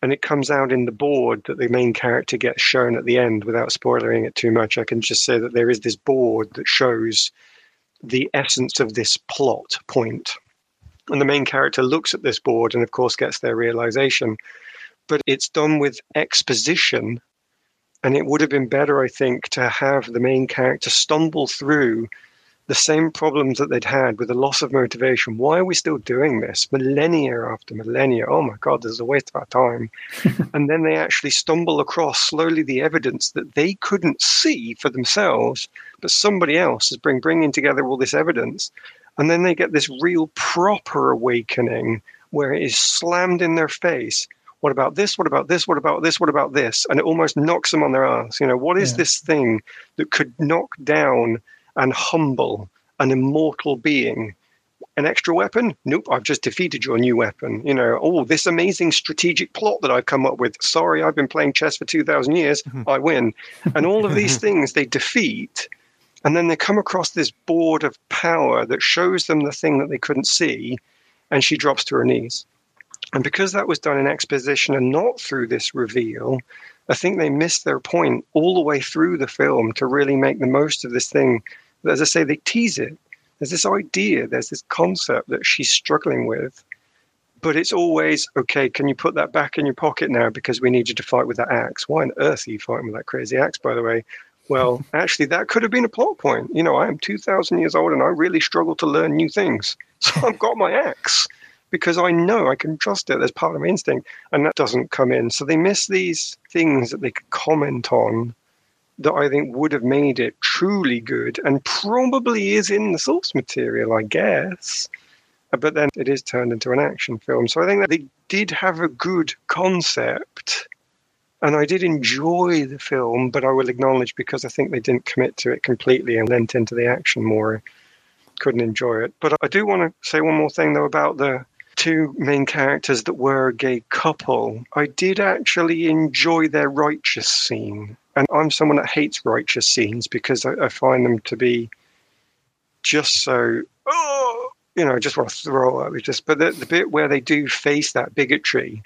And it comes out in the board that the main character gets shown at the end without spoiling it too much. I can just say that there is this board that shows the essence of this plot point. And the main character looks at this board and, of course, gets their realization. But it's done with exposition. And it would have been better, I think, to have the main character stumble through the same problems that they'd had with the loss of motivation. Why are we still doing this? Millennia after millennia. Oh my God, this is a waste of our time. [laughs] and then they actually stumble across slowly the evidence that they couldn't see for themselves, but somebody else is bring, bringing together all this evidence. And then they get this real proper awakening where it is slammed in their face. What about this? What about this? What about this? What about this? And it almost knocks them on their ass. You know, what is yeah. this thing that could knock down and humble an immortal being. An extra weapon? Nope, I've just defeated your new weapon. You know, oh, this amazing strategic plot that I've come up with. Sorry, I've been playing chess for 2,000 years. Mm-hmm. I win. And all of these [laughs] things they defeat. And then they come across this board of power that shows them the thing that they couldn't see. And she drops to her knees. And because that was done in exposition and not through this reveal, I think they missed their point all the way through the film to really make the most of this thing as I say, they tease it. There's this idea, there's this concept that she's struggling with, but it's always okay. Can you put that back in your pocket now because we need you to fight with that axe? Why on earth are you fighting with that crazy axe, by the way? Well, actually, that could have been a plot point. You know, I am 2,000 years old and I really struggle to learn new things. [laughs] So I've got my axe because I know I can trust it. There's part of my instinct, and that doesn't come in. So they miss these things that they could comment on that I think would have made it truly good and probably is in the source material, I guess. Uh, but then it is turned into an action film. So I think that they did have a good concept. And I did enjoy the film, but I will acknowledge because I think they didn't commit to it completely and lent into the action more. Couldn't enjoy it. But I do want to say one more thing, though, about the two main characters that were a gay couple. I did actually enjoy their righteous scene And I'm someone that hates righteous scenes because I, I find them to be just so, oh, you know, I just want to throw up. Just, but the, the bit where they do face that bigotry,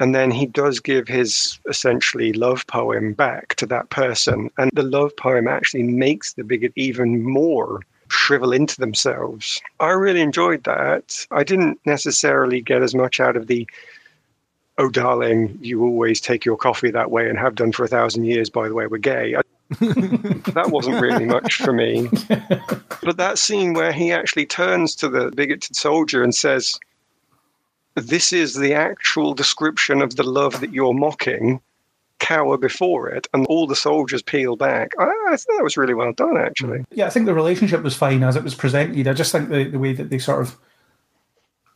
and then he does give his essentially love poem back to that person, and the love poem actually makes the bigot even more shrivel into themselves. I really enjoyed that. I didn't necessarily get as much out of the oh darling you always take your coffee that way and have done for a thousand years by the way we're gay [laughs] that wasn't really much for me [laughs] but that scene where he actually turns to the bigoted soldier and says this is the actual description of the love that you're mocking cower before it and all the soldiers peel back i, I thought that was really well done actually mm. Yeah, I think the relationship was fine as it was presented. I just think the, the way that they sort of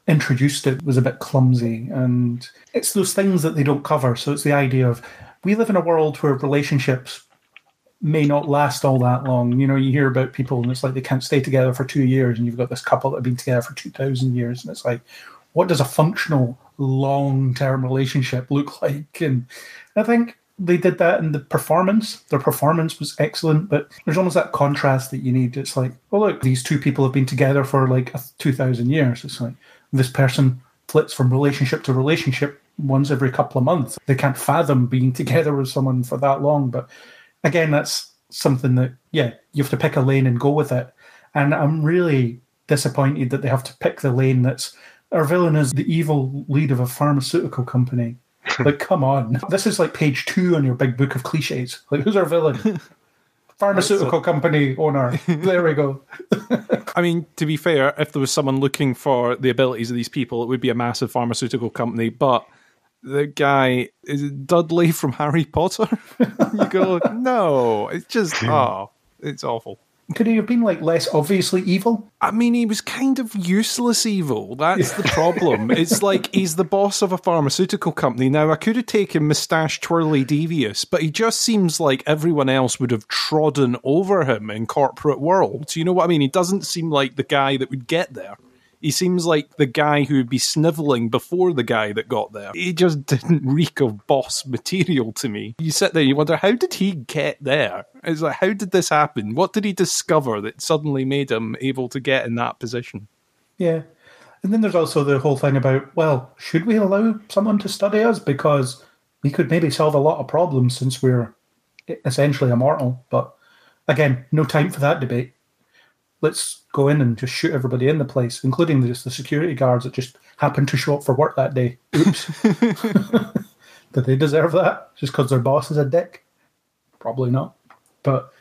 introduced it was a bit clumsy. And it's those things that they don't cover. So it's the idea of we live in a world where relationships may not last all that long. You know, you hear about people and it's like they can't stay together for two years, and you've got this couple that have been together for 2,000 years. And it's like, what does a functional long term relationship look [laughs] like? And I think they did that in the performance. Their performance was excellent, but there's almost that contrast that you need. It's like, oh, look, these two people have been together for like 2,000 years. It's like this person flits from relationship to relationship once every couple of months. They can't fathom being [laughs] together with someone for that long. But again, that's something that, yeah, you have to pick a lane and go with it. And I'm really disappointed that they have to pick the lane that's our villain is the evil lead of a pharmaceutical company. [laughs] Like, come on. This is like page two on your big book of cliches. Like, who's our villain? [laughs] Pharmaceutical company owner. There we go. [laughs] I mean, to be fair, if there was someone looking for the abilities of these people, it would be a massive pharmaceutical company. But the guy is it Dudley from Harry Potter. you go, no, it's just oh, it's awful. Could he have been like less obviously evil? I mean, he was kind of useless evil. That's the [laughs] problem. it's like he's the boss of a pharmaceutical company. Now, I could have taken Moustache Twirly Devious, but he just seems like everyone else would have trodden over him in corporate world. You know what I mean? He doesn't seem like the guy that would get there. He seems like the guy who would be sniveling before the guy that got there. He just [laughs] didn't reek of boss material to me. You sit there, you wonder, how did he get there? It's like, how did this happen? What did he discover that suddenly made him able to get in that position? Yeah. And then there's also the whole thing about, well, should we allow someone to study us? Because we could maybe solve a lot of problems since we're essentially immortal. But again, no time for that debate. Let's go in and just shoot everybody in the place, including the, just the security guards that just happened to show up for work that day. Oops. [laughs] [laughs] Did they deserve that just because their boss is a dick? Probably not. But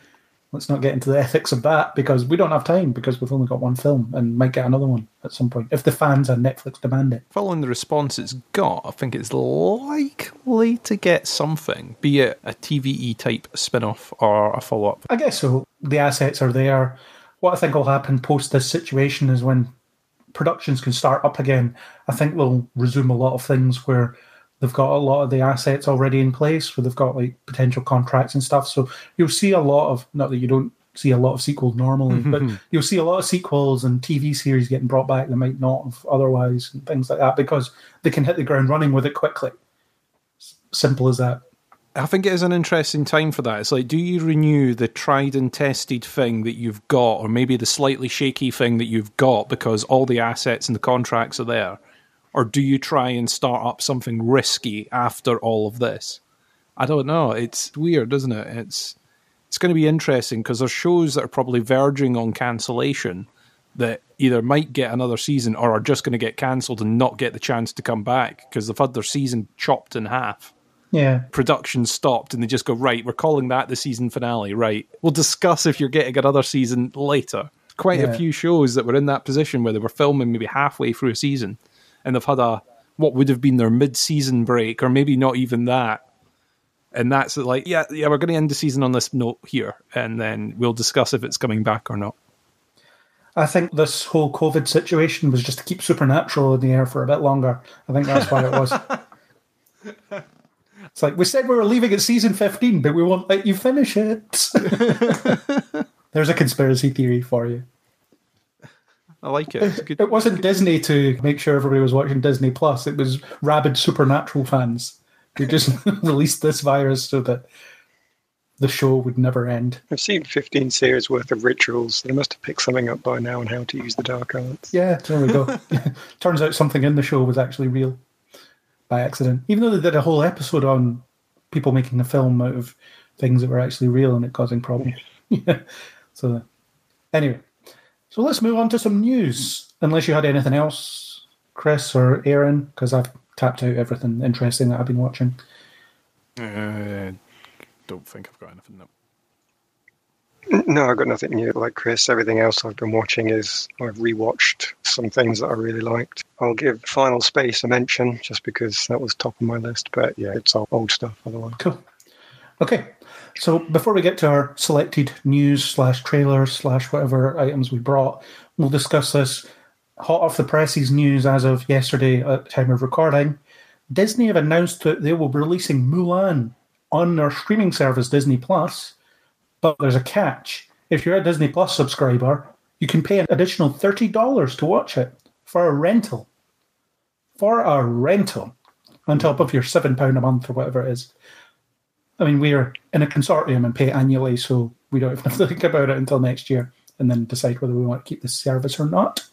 let's not get into the ethics of that because we don't have time because we've only got one film and might get another one at some point if the fans and Netflix demand it. Following the response it's got, I think it's likely to get something, be it a TVE type spin off or a follow up. I guess so. The assets are there. What I think will happen post this situation is when productions can start up again, I think they'll resume a lot of things where they've got a lot of the assets already in place, where they've got like potential contracts and stuff. So you'll see a lot of, not that you don't see a lot of sequels normally, mm-hmm, but mm-hmm. you'll see a lot of sequels and TV series getting brought back that might not have otherwise and things like that because they can hit the ground running with it quickly. Simple as that. I think it is an interesting time for that. It's like, do you renew the tried and tested thing that you've got, or maybe the slightly shaky thing that you've got because all the assets and the contracts are there? Or do you try and start up something risky after all of this? I don't know. It's weird, isn't it? It's it's going to be interesting because there's shows that are probably verging on cancellation that either might get another season or are just going to get cancelled and not get the chance to come back because they've had their season chopped in half Yeah. production stopped and they just go, right, we're calling that the season finale. Right. We'll discuss if you're getting another season later. Quite Yeah. a few shows that were in that position where they were filming maybe halfway through a season and they've had a what would have been their mid season break, or maybe not even that. And that's like, yeah, yeah, we're going to end the season on this note here, and then we'll discuss if it's coming back or not. I think this whole COVID situation was just to keep Supernatural in the air for a bit longer. I think that's why it was. [laughs] it's like we said we were leaving at season 15, but we won't let you finish it. [laughs] There's a conspiracy theory for you. I like it. Good. It wasn't Disney to make sure everybody was watching Disney Plus. It was rabid Supernatural fans who just [laughs] released this virus so that the show would never end. I've seen 15 series worth of rituals. They must have picked something up by now on how to use the dark arts. Yeah, there we go. [laughs] Turns out something in the show was actually real by accident. Even though they did a whole episode on people making a film out of things that were actually real and it causing problems. [laughs] yeah. So, anyway, so let's move on to some news. Unless you had anything else, Chris or Aaron, because I've tapped out everything interesting that I've been watching. Uh, don't think I've got anything. No. No, I've got nothing new. Like Chris, everything else I've been watching is I've rewatched some things that I really liked. I'll give Final Space a mention just because that was top of my list. But yeah, it's all old stuff otherwise. Cool. Okay, so before we get to our selected news slash trailers slash whatever items we brought, we'll discuss this hot off the presses news as of yesterday at the time of recording. Disney have announced that they will be releasing Mulan on their streaming service Disney Plus, but there's a catch. If you're a Disney Plus subscriber, you can pay an additional $30 to watch it for a rental. For a rental on top of your £7 a month or whatever it is. I mean, we're in a consortium and pay annually, so we don't even have to [laughs] think about it until next year and then decide whether we want to keep this service or not.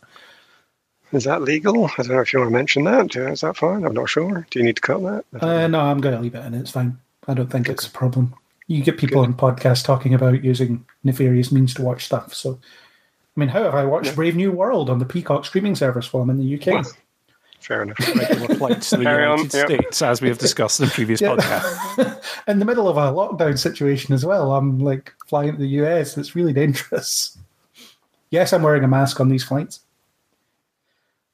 Is that legal? I don't know if you want to mention that. Is that fine? I'm not sure. Do you need to cut that? Uh, no, I'm going to leave it in. It's fine. I don't think it's a problem. You get people on podcasts talking about using nefarious means to watch stuff. So, I mean, how have I watched Brave New World on the Peacock streaming service while I'm in the UK? Well, fair enough. Regular flights to the Carry on, United yep. States, as we have discussed in previous Yeah. podcasts. [laughs] in the middle of a lockdown situation as well. I'm like flying to the US. It's really dangerous. Yes, I'm wearing a mask on these flights.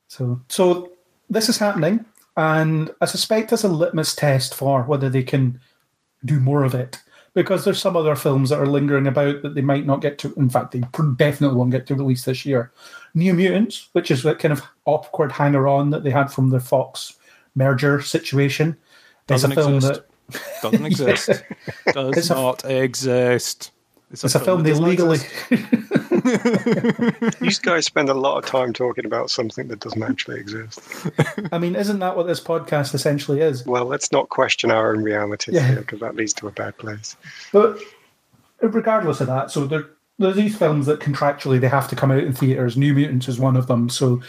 So, so this is happening, and I suspect it's a litmus test for whether they can do more of it. Because there's some other films that are lingering about that they might not get to. In fact, they definitely won't get to release this year. New Mutants, which is that kind of awkward hanger on that they had from the Fox merger situation, Doesn't a film exist. that Doesn't [laughs] exist. Does It's a- not exist. It's a film they that does legally. [laughs] [laughs] You guys spend a lot of time talking about something that doesn't actually exist. I mean, isn't that what this podcast essentially is? Well, let's not question our own realities Yeah. here because that leads to a bad place. But regardless of that, so there, there's these films that contractually they have to come out in theaters. New Mutants is one of them. So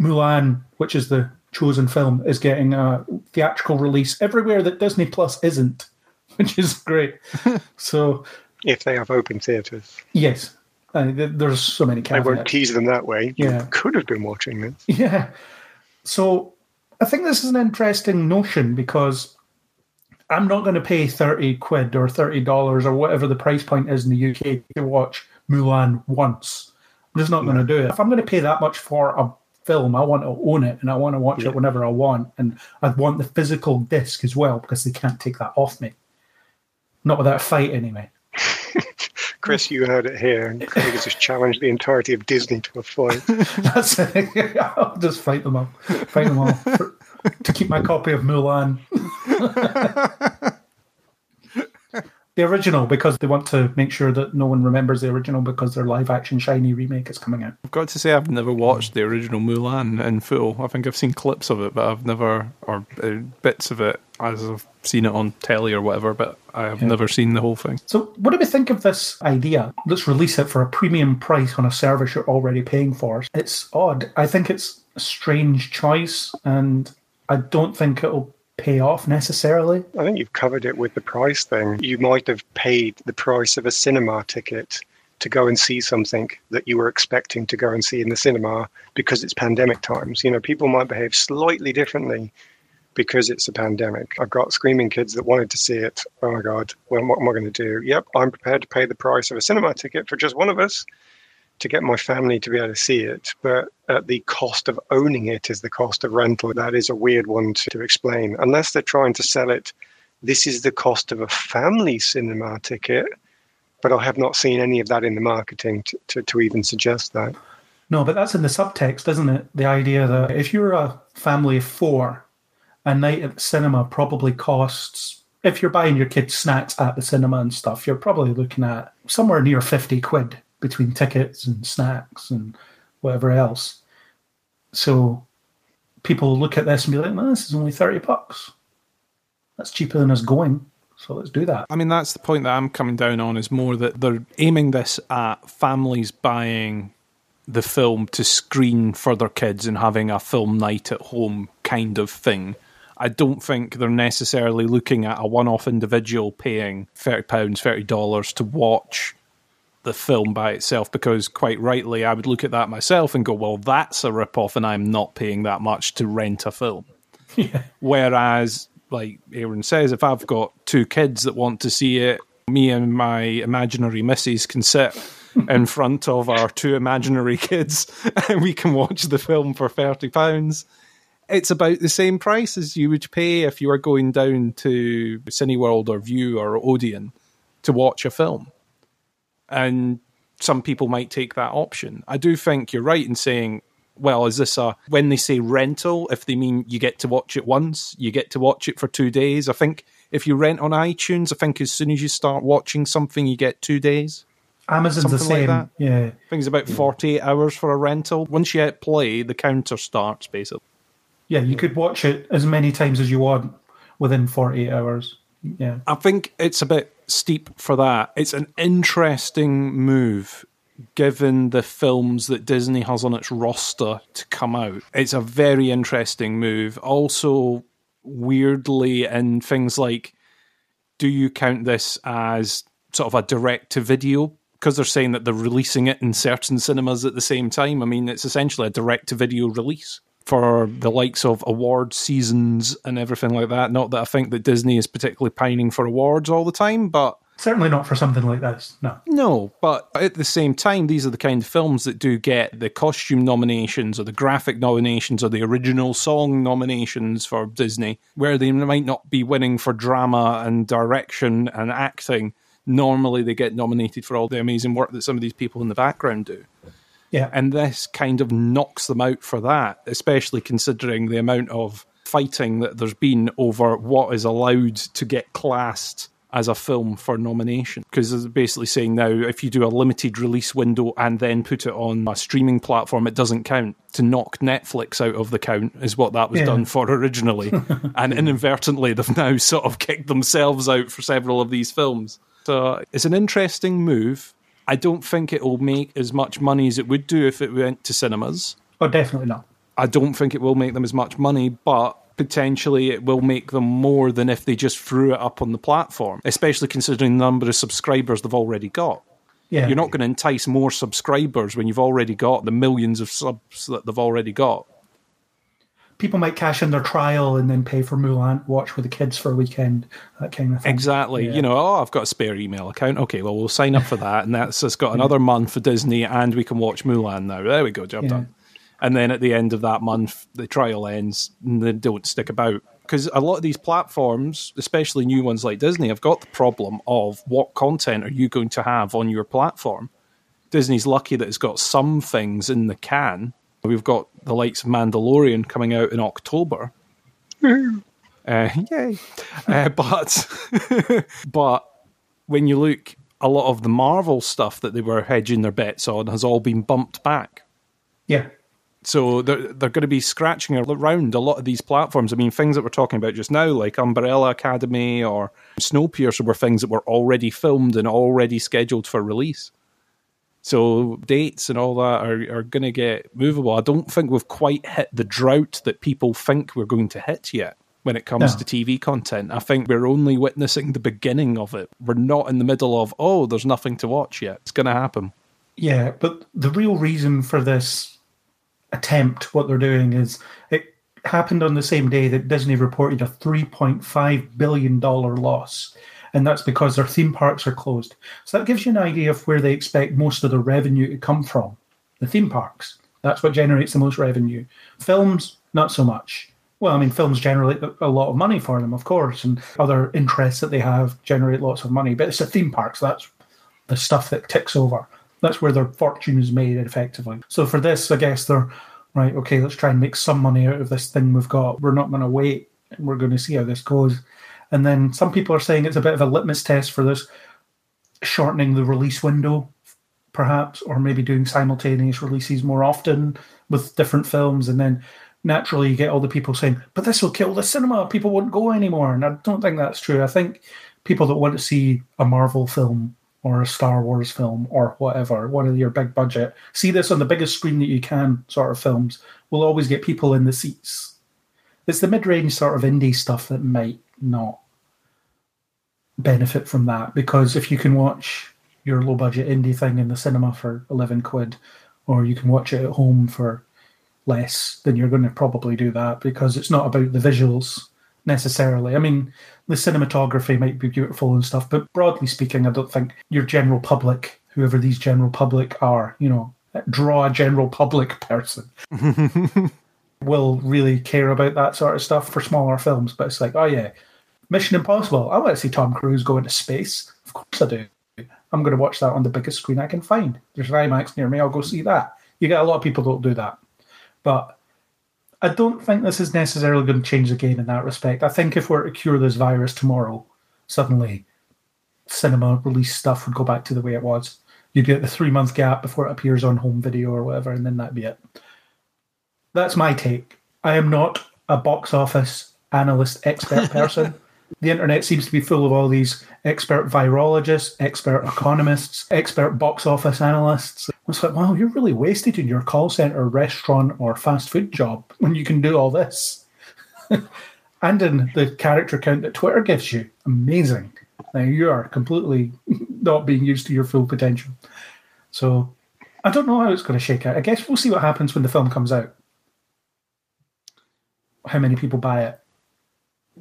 Mulan, which is the chosen film, is getting a theatrical release everywhere that Disney Plus isn't, [laughs] which is great. [laughs] so If they have open theatres, yes, uh, there's so many they won't caveats. tease them that way. You Yeah. could have been watching this. [laughs] Yeah. So I think this is an interesting notion because I'm not going to pay 30 quid or $30 or whatever the price point is in the UK to watch Mulan once. I'm just not going to do it. If I'm going to pay that much for a film, I want to own it and I want to watch Yeah. it whenever I want. And I want the physical disc as well because they can't take that off me. Not without a fight, anyway. Chris, you heard it here. and Craig has just challenged the entirety of Disney to a fight. [laughs] That's it. [laughs] I'll just fight them all. Fight them all for, [laughs] to keep my copy of Mulan. The original, because they want to make sure that no one remembers the original because their live action shiny remake is coming out. I've got to say, I've never watched the original Mulan in full. I think I've seen clips of it, but I've never, or uh, bits of it as I've seen it on telly or whatever, but I have Yeah. never seen the whole thing. So, what do we think of this idea? Let's release it for a premium price on a service you're already paying for. It's odd. I think it's a strange choice, and I don't think it'll pay off necessarily. I think you've covered it with the price thing. You might have paid the price of a cinema ticket to go and see something that you were expecting to go and see in the cinema because it's pandemic times. You know, people might behave slightly differently because it's a pandemic. I've got screaming kids that wanted to see it. Oh my God, well, what am I going to do? Yep, I'm prepared to pay the price of a cinema ticket for just one of us to get my family to be able to see it. But at the cost of owning it is the cost of rental. That is a weird one to, to explain. Unless they're trying to sell it, this is the cost of a family cinema ticket. But I have not seen any of that in the marketing to, to, to even suggest that. No, but that's in the subtext, isn't it? The idea that if you're a family of four, a night at the cinema probably costs, if you're buying your kids snacks at the cinema and stuff, you're probably looking at somewhere near 50 quid between tickets and snacks and whatever else. So people look at this and be like, no, this is only 30 bucks. That's cheaper than us going. So let's do that. I mean, that's the point that I'm coming down on is more that they're aiming this at families buying the film to screen for their kids and having a film night at home kind of thing. I don't think they're necessarily looking at a one off individual paying £30, $30 to watch the film by itself because quite rightly I would look at that myself and go, well, that's a rip off and I'm not paying that much to rent a film. [laughs] Yeah. Whereas, like Aaron says, if I've got two kids that want to see it, me and my imaginary missus can sit [laughs] in front of our two imaginary kids [laughs] and we can watch the film for £30. It's about the same price as you would pay if you were going down to Cineworld or Vue or Odeon to watch a film. And some people might take that option. I do think you're right in saying, well, is this a when they say rental, if they mean you get to watch it once, you get to watch it for two days. I think if you rent on iTunes, I think as soon as you start watching something, you get two days. Amazon's the like same. that. yeah. I think it's about 48 hours for a rental. Once you hit play, the counter starts basically. Yeah, you could watch it as many times as you want within 48 hours. Yeah. I think it's a bit steep for that. It's an interesting move given the films that Disney has on its roster to come out. It's a very interesting move. Also, weirdly, in things like do you count this as sort of a direct to video? Because they're saying that they're releasing it in certain cinemas at the same time. I mean, it's essentially a direct to video release for the likes of award seasons and everything like that. Not that I think that Disney is particularly pining for awards all the time, but Certainly not for something like this. No. no, but at the same time, these are the kind of films that do get the costume nominations or the graphic nominations or the original song nominations for Disney, where they might not be winning for drama and direction and acting. Normally, they get nominated for all the amazing work that some of these people in the background do. Yeah. And this kind of knocks them out for that, especially considering the amount of fighting that there's been over what is allowed to get classed as a film for nomination. Because it's basically saying now if you do a limited release window and then put it on a streaming platform, it doesn't count. To knock Netflix out of the count is what that was Yeah. done for originally. [laughs] and inadvertently, they've now [laughs] sort of kicked themselves out for several of these films. So it's an interesting move. I don't think it will make as much money as it would do if it went to cinemas. Oh, definitely not. I don't think it will make them as much money, but potentially it will make them more than if they just threw it up on the platform, especially considering the number of subscribers they've already got. Yeah. You're not going to entice more subscribers when you've already got the millions of subs that they've already got. People might cash in their trial and then pay for Mulan, watch with the kids for a weekend, that kind of thing. Exactly. Yeah. You know, oh, I've got a spare email account. Okay, well, we'll sign up for that, and that's just got [laughs] another month for Disney, and we can watch Mulan now. There we go, job Yeah. done. And then at the end of that month, the trial ends, and they don't stick about. Because a lot of these platforms, especially new ones like Disney, have got the problem of what content are you going to have on your platform? Disney's lucky that it's got some things in the can. We've got the likes of Mandalorian coming out in October. [laughs] Uh, yay! [laughs] uh, but [laughs] but when you look, a lot of the Marvel stuff that they were hedging their bets on has all been bumped back. Yeah. So they're they're going to be scratching around a lot of these platforms. I mean, things that we're talking about just now, like Umbrella Academy or Snowpiercer, were things that were already filmed and already scheduled for release. So dates and all that are, are going to get movable. I don't think we've quite hit the drought that people think we're going to hit yet when it comes No. to TV content. I think we're only witnessing the beginning of it. We're not in the middle of, oh, there's nothing to watch yet. It's going to happen. Yeah, but the real reason for this attempt, what they're doing, is it happened on the same day that Disney reported a $3.5 billion loss. And that's because their theme parks are closed. So that gives you an idea of where they expect most of the revenue to come from the theme parks. That's what generates the most revenue. Films, not so much. Well, I mean, films generate a lot of money for them, of course, and other interests that they have generate lots of money. But it's the theme parks. That's the stuff that ticks over. That's where their fortune is made effectively. So for this, I guess they're right. Okay, let's try and make some money out of this thing we've got. We're not going to wait. We're going to see how this goes. And then some people are saying it's a bit of a litmus test for this, shortening the release window, perhaps, or maybe doing simultaneous releases more often with different films. And then naturally, you get all the people saying, "But this will kill the cinema. People won't go anymore." And I don't think that's true. I think people that want to see a Marvel film or a Star Wars film or whatever, one of your big budget, see this on the biggest screen that you can sort of films, will always get people in the seats. It's the mid range sort of indie stuff that might not benefit from that because if you can watch your low budget indie thing in the cinema for 11 quid or you can watch it at home for less, then you're going to probably do that because it's not about the visuals necessarily. I mean, the cinematography might be beautiful and stuff, but broadly speaking, I don't think your general public, whoever these general public are, you know, draw a general public person, [laughs] will really care about that sort of stuff for smaller films. But it's like, oh yeah, Mission Impossible. I want to see Tom Cruise go into space. Of course I do. I'm going to watch that on the biggest screen I can find. There's an IMAX near me. I'll go see that. You get a lot of people don't do that, but I don't think this is necessarily going to change the game in that respect. I think if we're to cure this virus tomorrow, suddenly cinema release stuff would go back to the way it was. You'd get the three month gap before it appears on home video or whatever, and then that'd be it. That's my take. I am not a box office analyst expert person. [laughs] the internet seems to be full of all these expert virologists, expert economists, expert box office analysts. It's like, wow, you're really wasted in your call center, restaurant, or fast food job when you can do all this. [laughs] and in the character count that Twitter gives you. Amazing. Now you are completely [laughs] not being used to your full potential. So I don't know how it's going to shake out. I guess we'll see what happens when the film comes out. How many people buy it?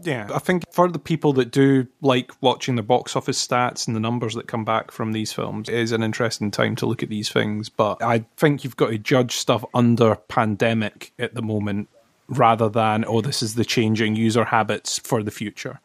Yeah, I think for the people that do like watching the box office stats and the numbers that come back from these films, it is an interesting time to look at these things. But I think you've got to judge stuff under pandemic at the moment rather than, oh, this is the changing user habits for the future.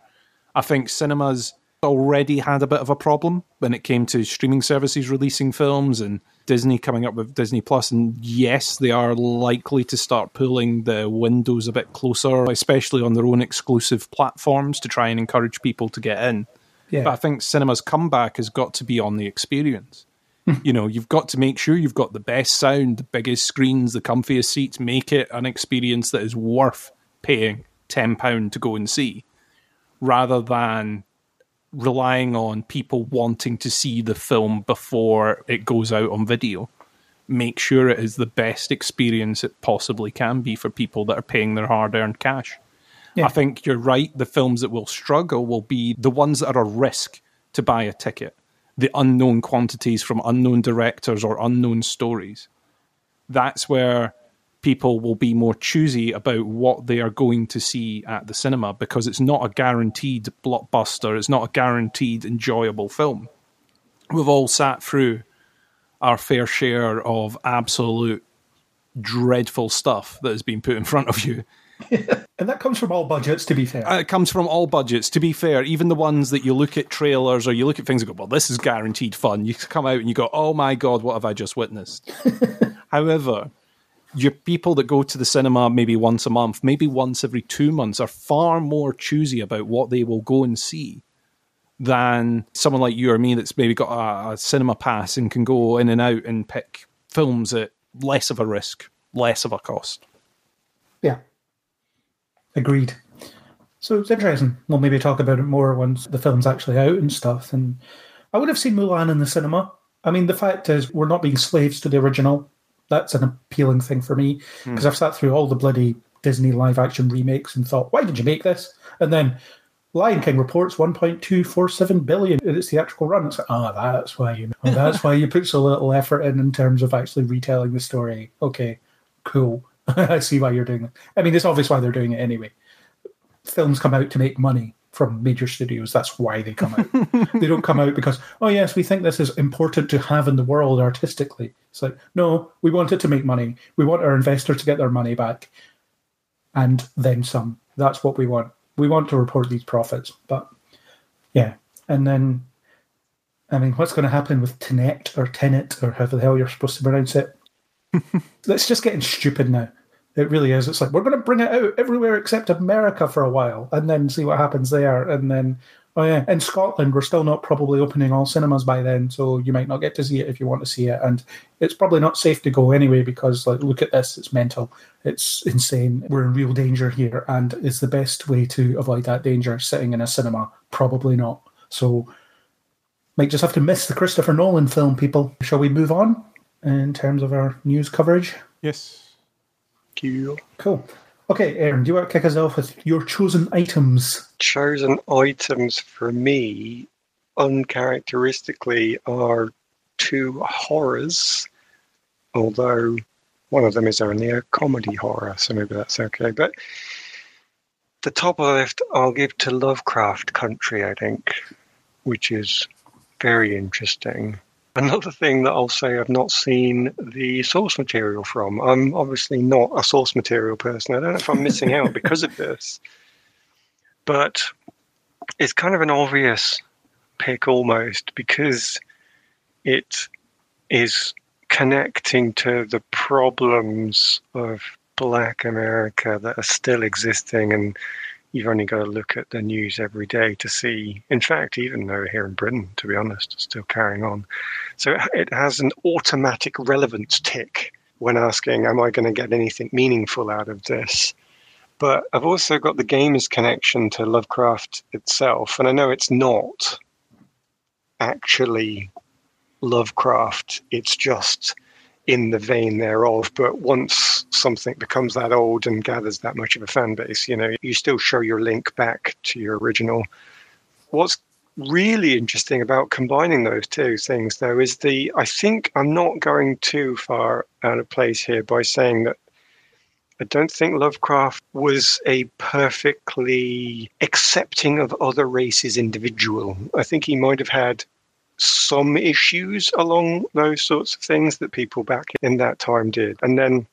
I think cinemas already had a bit of a problem when it came to streaming services releasing films and Disney coming up with Disney Plus, and yes, they are likely to start pulling the windows a bit closer, especially on their own exclusive platforms to try and encourage people to get in. Yeah. But I think cinema's comeback has got to be on the experience. Hmm. you know, you've got to make sure you've got the best sound, the biggest screens, the comfiest seats, make it an experience that is worth paying £10 to go and see, rather than relying on people wanting to see the film before it goes out on video. Make sure it is the best experience it possibly can be for people that are paying their hard earned cash. Yeah. I think you're right. The films that will struggle will be the ones that are a risk to buy a ticket, the unknown quantities from unknown directors or unknown stories. That's where people will be more choosy about what they are going to see at the cinema because it's not a guaranteed blockbuster, it's not a guaranteed enjoyable film. We've all sat through our fair share of absolute dreadful stuff that has been put in front of you. [laughs] and that comes from all budgets, to be fair. Uh, it comes from all budgets, to be fair. Even the ones that you look at trailers or you look at things and go, well, this is guaranteed fun. You come out and you go, oh my God, what have I just witnessed? [laughs] However, your people that go to the cinema maybe once a month, maybe once every two months, are far more choosy about what they will go and see than someone like you or me that's maybe got a, a cinema pass and can go in and out and pick films at less of a risk, less of a cost. Yeah, agreed. So it's interesting. We'll maybe talk about it more once the film's actually out and stuff. And I would have seen Mulan in the cinema. I mean, the fact is, we're not being slaves to the original that's an appealing thing for me because mm. I've sat through all the bloody Disney live action remakes and thought, why did you make this? And then Lion King reports 1.247 billion in its theatrical run. It's like, oh, that's why you know, [laughs] that's why you put so little effort in in terms of actually retelling the story. Okay, cool. [laughs] I see why you're doing it. I mean, it's obvious why they're doing it anyway. Films come out to make money from major studios. That's why they come out. they don't come out because, oh, yes, we think this is important to have in the world artistically. It's like, no, we want it to make money. We want our investors to get their money back and then some. That's what we want. We want to report these profits. But yeah. And then, I mean, what's going to happen with Tenet or Tenet or however the hell you're supposed to pronounce it? [laughs] It's just getting stupid now. It really is. It's like we're going to bring it out everywhere except America for a while, and then see what happens there. And then, oh yeah, in Scotland we're still not probably opening all cinemas by then, so you might not get to see it if you want to see it. And it's probably not safe to go anyway because, like, look at this, it's mental, it's insane. We're in real danger here, and is the best way to avoid that danger sitting in a cinema? Probably not. So, might just have to miss the Christopher Nolan film, people. Shall we move on in terms of our news coverage? Yes. Cool. Cool. Okay, Aaron, do you want to kick us off with your chosen items? Chosen items for me, uncharacteristically, are two horrors, although one of them is only a comedy horror, so maybe that's okay. But the top of the I'll give to Lovecraft Country, I think, which is very interesting. Another thing that I'll say I've not seen the source material from. I'm obviously not a source material person. I don't know if I'm missing out because of this. But it's kind of an obvious pick almost because it is connecting to the problems of black America that are still existing and you've only got to look at the news every day to see. In fact, even though here in Britain, to be honest, it's still carrying on. So it has an automatic relevance tick when asking, Am I going to get anything meaningful out of this? But I've also got the game's connection to Lovecraft itself. And I know it's not actually Lovecraft, it's just in the vein thereof. But once something becomes that old and gathers that much of a fan base, you know, you still show your link back to your original. What's really interesting about combining those two things, though, is the I think I'm not going too far out of place here by saying that I don't think Lovecraft was a perfectly accepting of other races individual. I think he might have had some issues along those sorts of things that people back in that time did. And then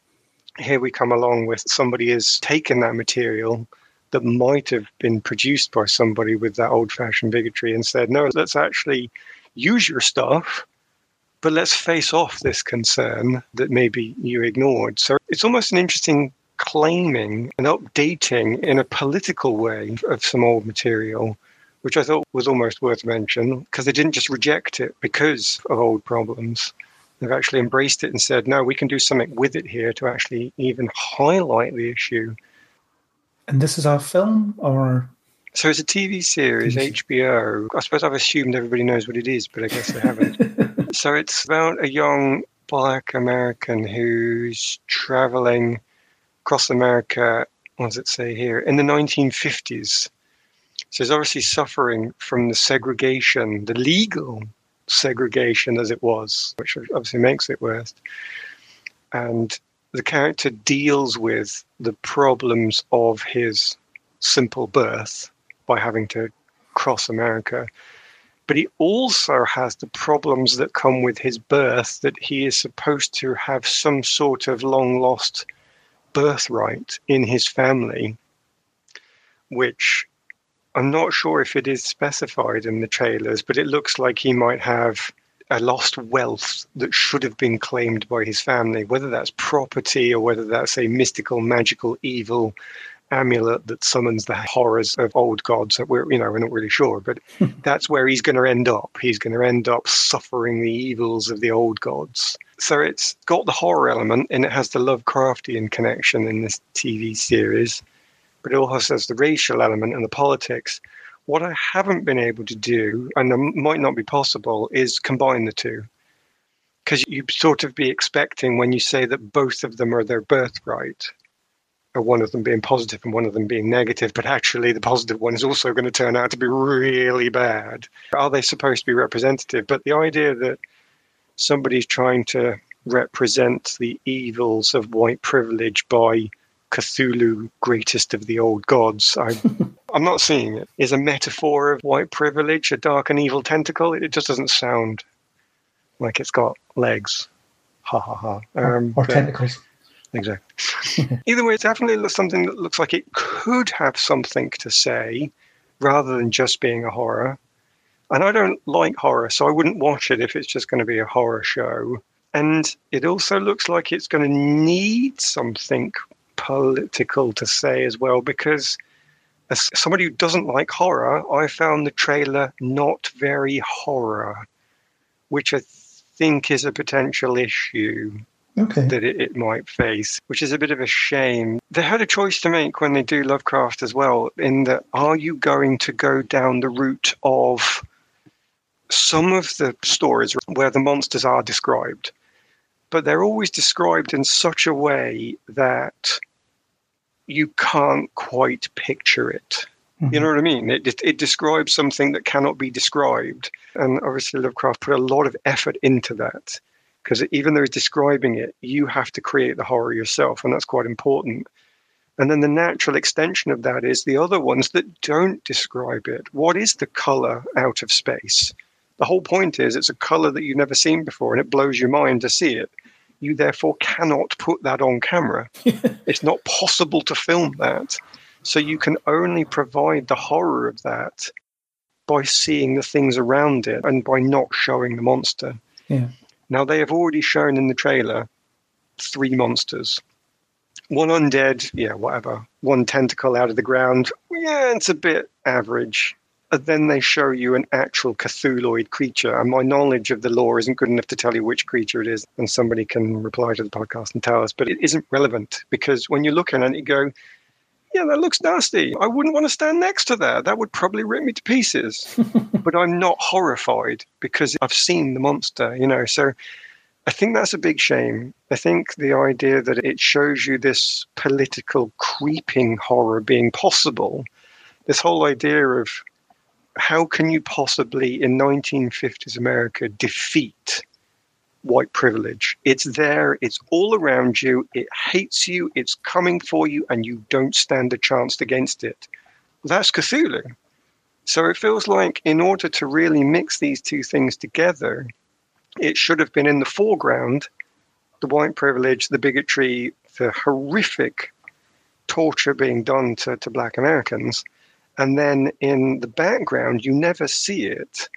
here we come along with somebody has taken that material that might have been produced by somebody with that old fashioned bigotry and said, no, let's actually use your stuff, but let's face off this concern that maybe you ignored. So it's almost an interesting claiming and updating in a political way of some old material which I thought was almost worth mention because they didn't just reject it because of old problems. They've actually embraced it and said, no, we can do something with it here to actually even highlight the issue. And this is our film or? So it's a TV series. HBO. I suppose I've assumed everybody knows what it is, but I guess they haven't. [laughs] so it's about a young black American who's traveling across America, what does it say here, in the 1950s so he's obviously suffering from the segregation, the legal segregation as it was, which obviously makes it worse. And the character deals with the problems of his simple birth by having to cross America. But he also has the problems that come with his birth that he is supposed to have some sort of long lost birthright in his family, which I'm not sure if it is specified in the trailers, but it looks like he might have a lost wealth that should have been claimed by his family, whether that's property or whether that's a mystical, magical, evil amulet that summons the horrors of old gods that we're, you know, we're not really sure, but [laughs] that's where he's going to end up. He's going to end up suffering the evils of the old gods. So it's got the horror element and it has the Lovecraftian connection in this TV series but it also has the racial element and the politics. What I haven't been able to do, and it might not be possible, is combine the two. Because you sort of be expecting when you say that both of them are their birthright, or one of them being positive and one of them being negative, but actually the positive one is also going to turn out to be really bad. Are they supposed to be representative? But the idea that somebody's trying to represent the evils of white privilege by Cthulhu, greatest of the old gods. I, [laughs] I'm not seeing it. Is a metaphor of white privilege, a dark and evil tentacle. It, just doesn't sound like it's got legs. Ha ha ha. Um, or, or tentacles. Exactly. [laughs] Either way, it's definitely something that looks like it could have something to say rather than just being a horror. And I don't like horror, so I wouldn't watch it if it's just going to be a horror show. And it also looks like it's going to need something political to say as well because as somebody who doesn't like horror, I found the trailer not very horror, which I think is a potential issue. Okay. that it, it might face, which is a bit of a shame. They had a choice to make when they do Lovecraft as well, in that are you going to go down the route of some of the stories where the monsters are described, but they're always described in such a way that you can't quite picture it. You know mm-hmm. what I mean? It, it, it describes something that cannot be described. And obviously, Lovecraft put a lot of effort into that because even though he's describing it, you have to create the horror yourself, and that's quite important. And then the natural extension of that is the other ones that don't describe it. What is the color out of space? The whole point is it's a color that you've never seen before, and it blows your mind to see it. You therefore cannot put that on camera. [laughs] it's not possible to film that. So you can only provide the horror of that by seeing the things around it and by not showing the monster. Yeah. Now, they have already shown in the trailer three monsters. One undead, yeah, whatever. One tentacle out of the ground, yeah, it's a bit average. And then they show you an actual Cthulhuid creature. And my knowledge of the lore isn't good enough to tell you which creature it is. And somebody can reply to the podcast and tell us. But it isn't relevant because when you're looking at it, you go, yeah, that looks nasty. I wouldn't want to stand next to that. That would probably rip me to pieces. [laughs] but I'm not horrified because I've seen the monster, you know. So I think that's a big shame. I think the idea that it shows you this political creeping horror being possible, this whole idea of how can you possibly in 1950s America defeat white privilege. It's there, it's all around you, it hates you, it's coming for you, and you don't stand a chance against it. That's Cthulhu. So it feels like in order to really mix these two things together, it should have been in the foreground the white privilege, the bigotry, the horrific torture being done to, to black Americans. And then in the background, you never see it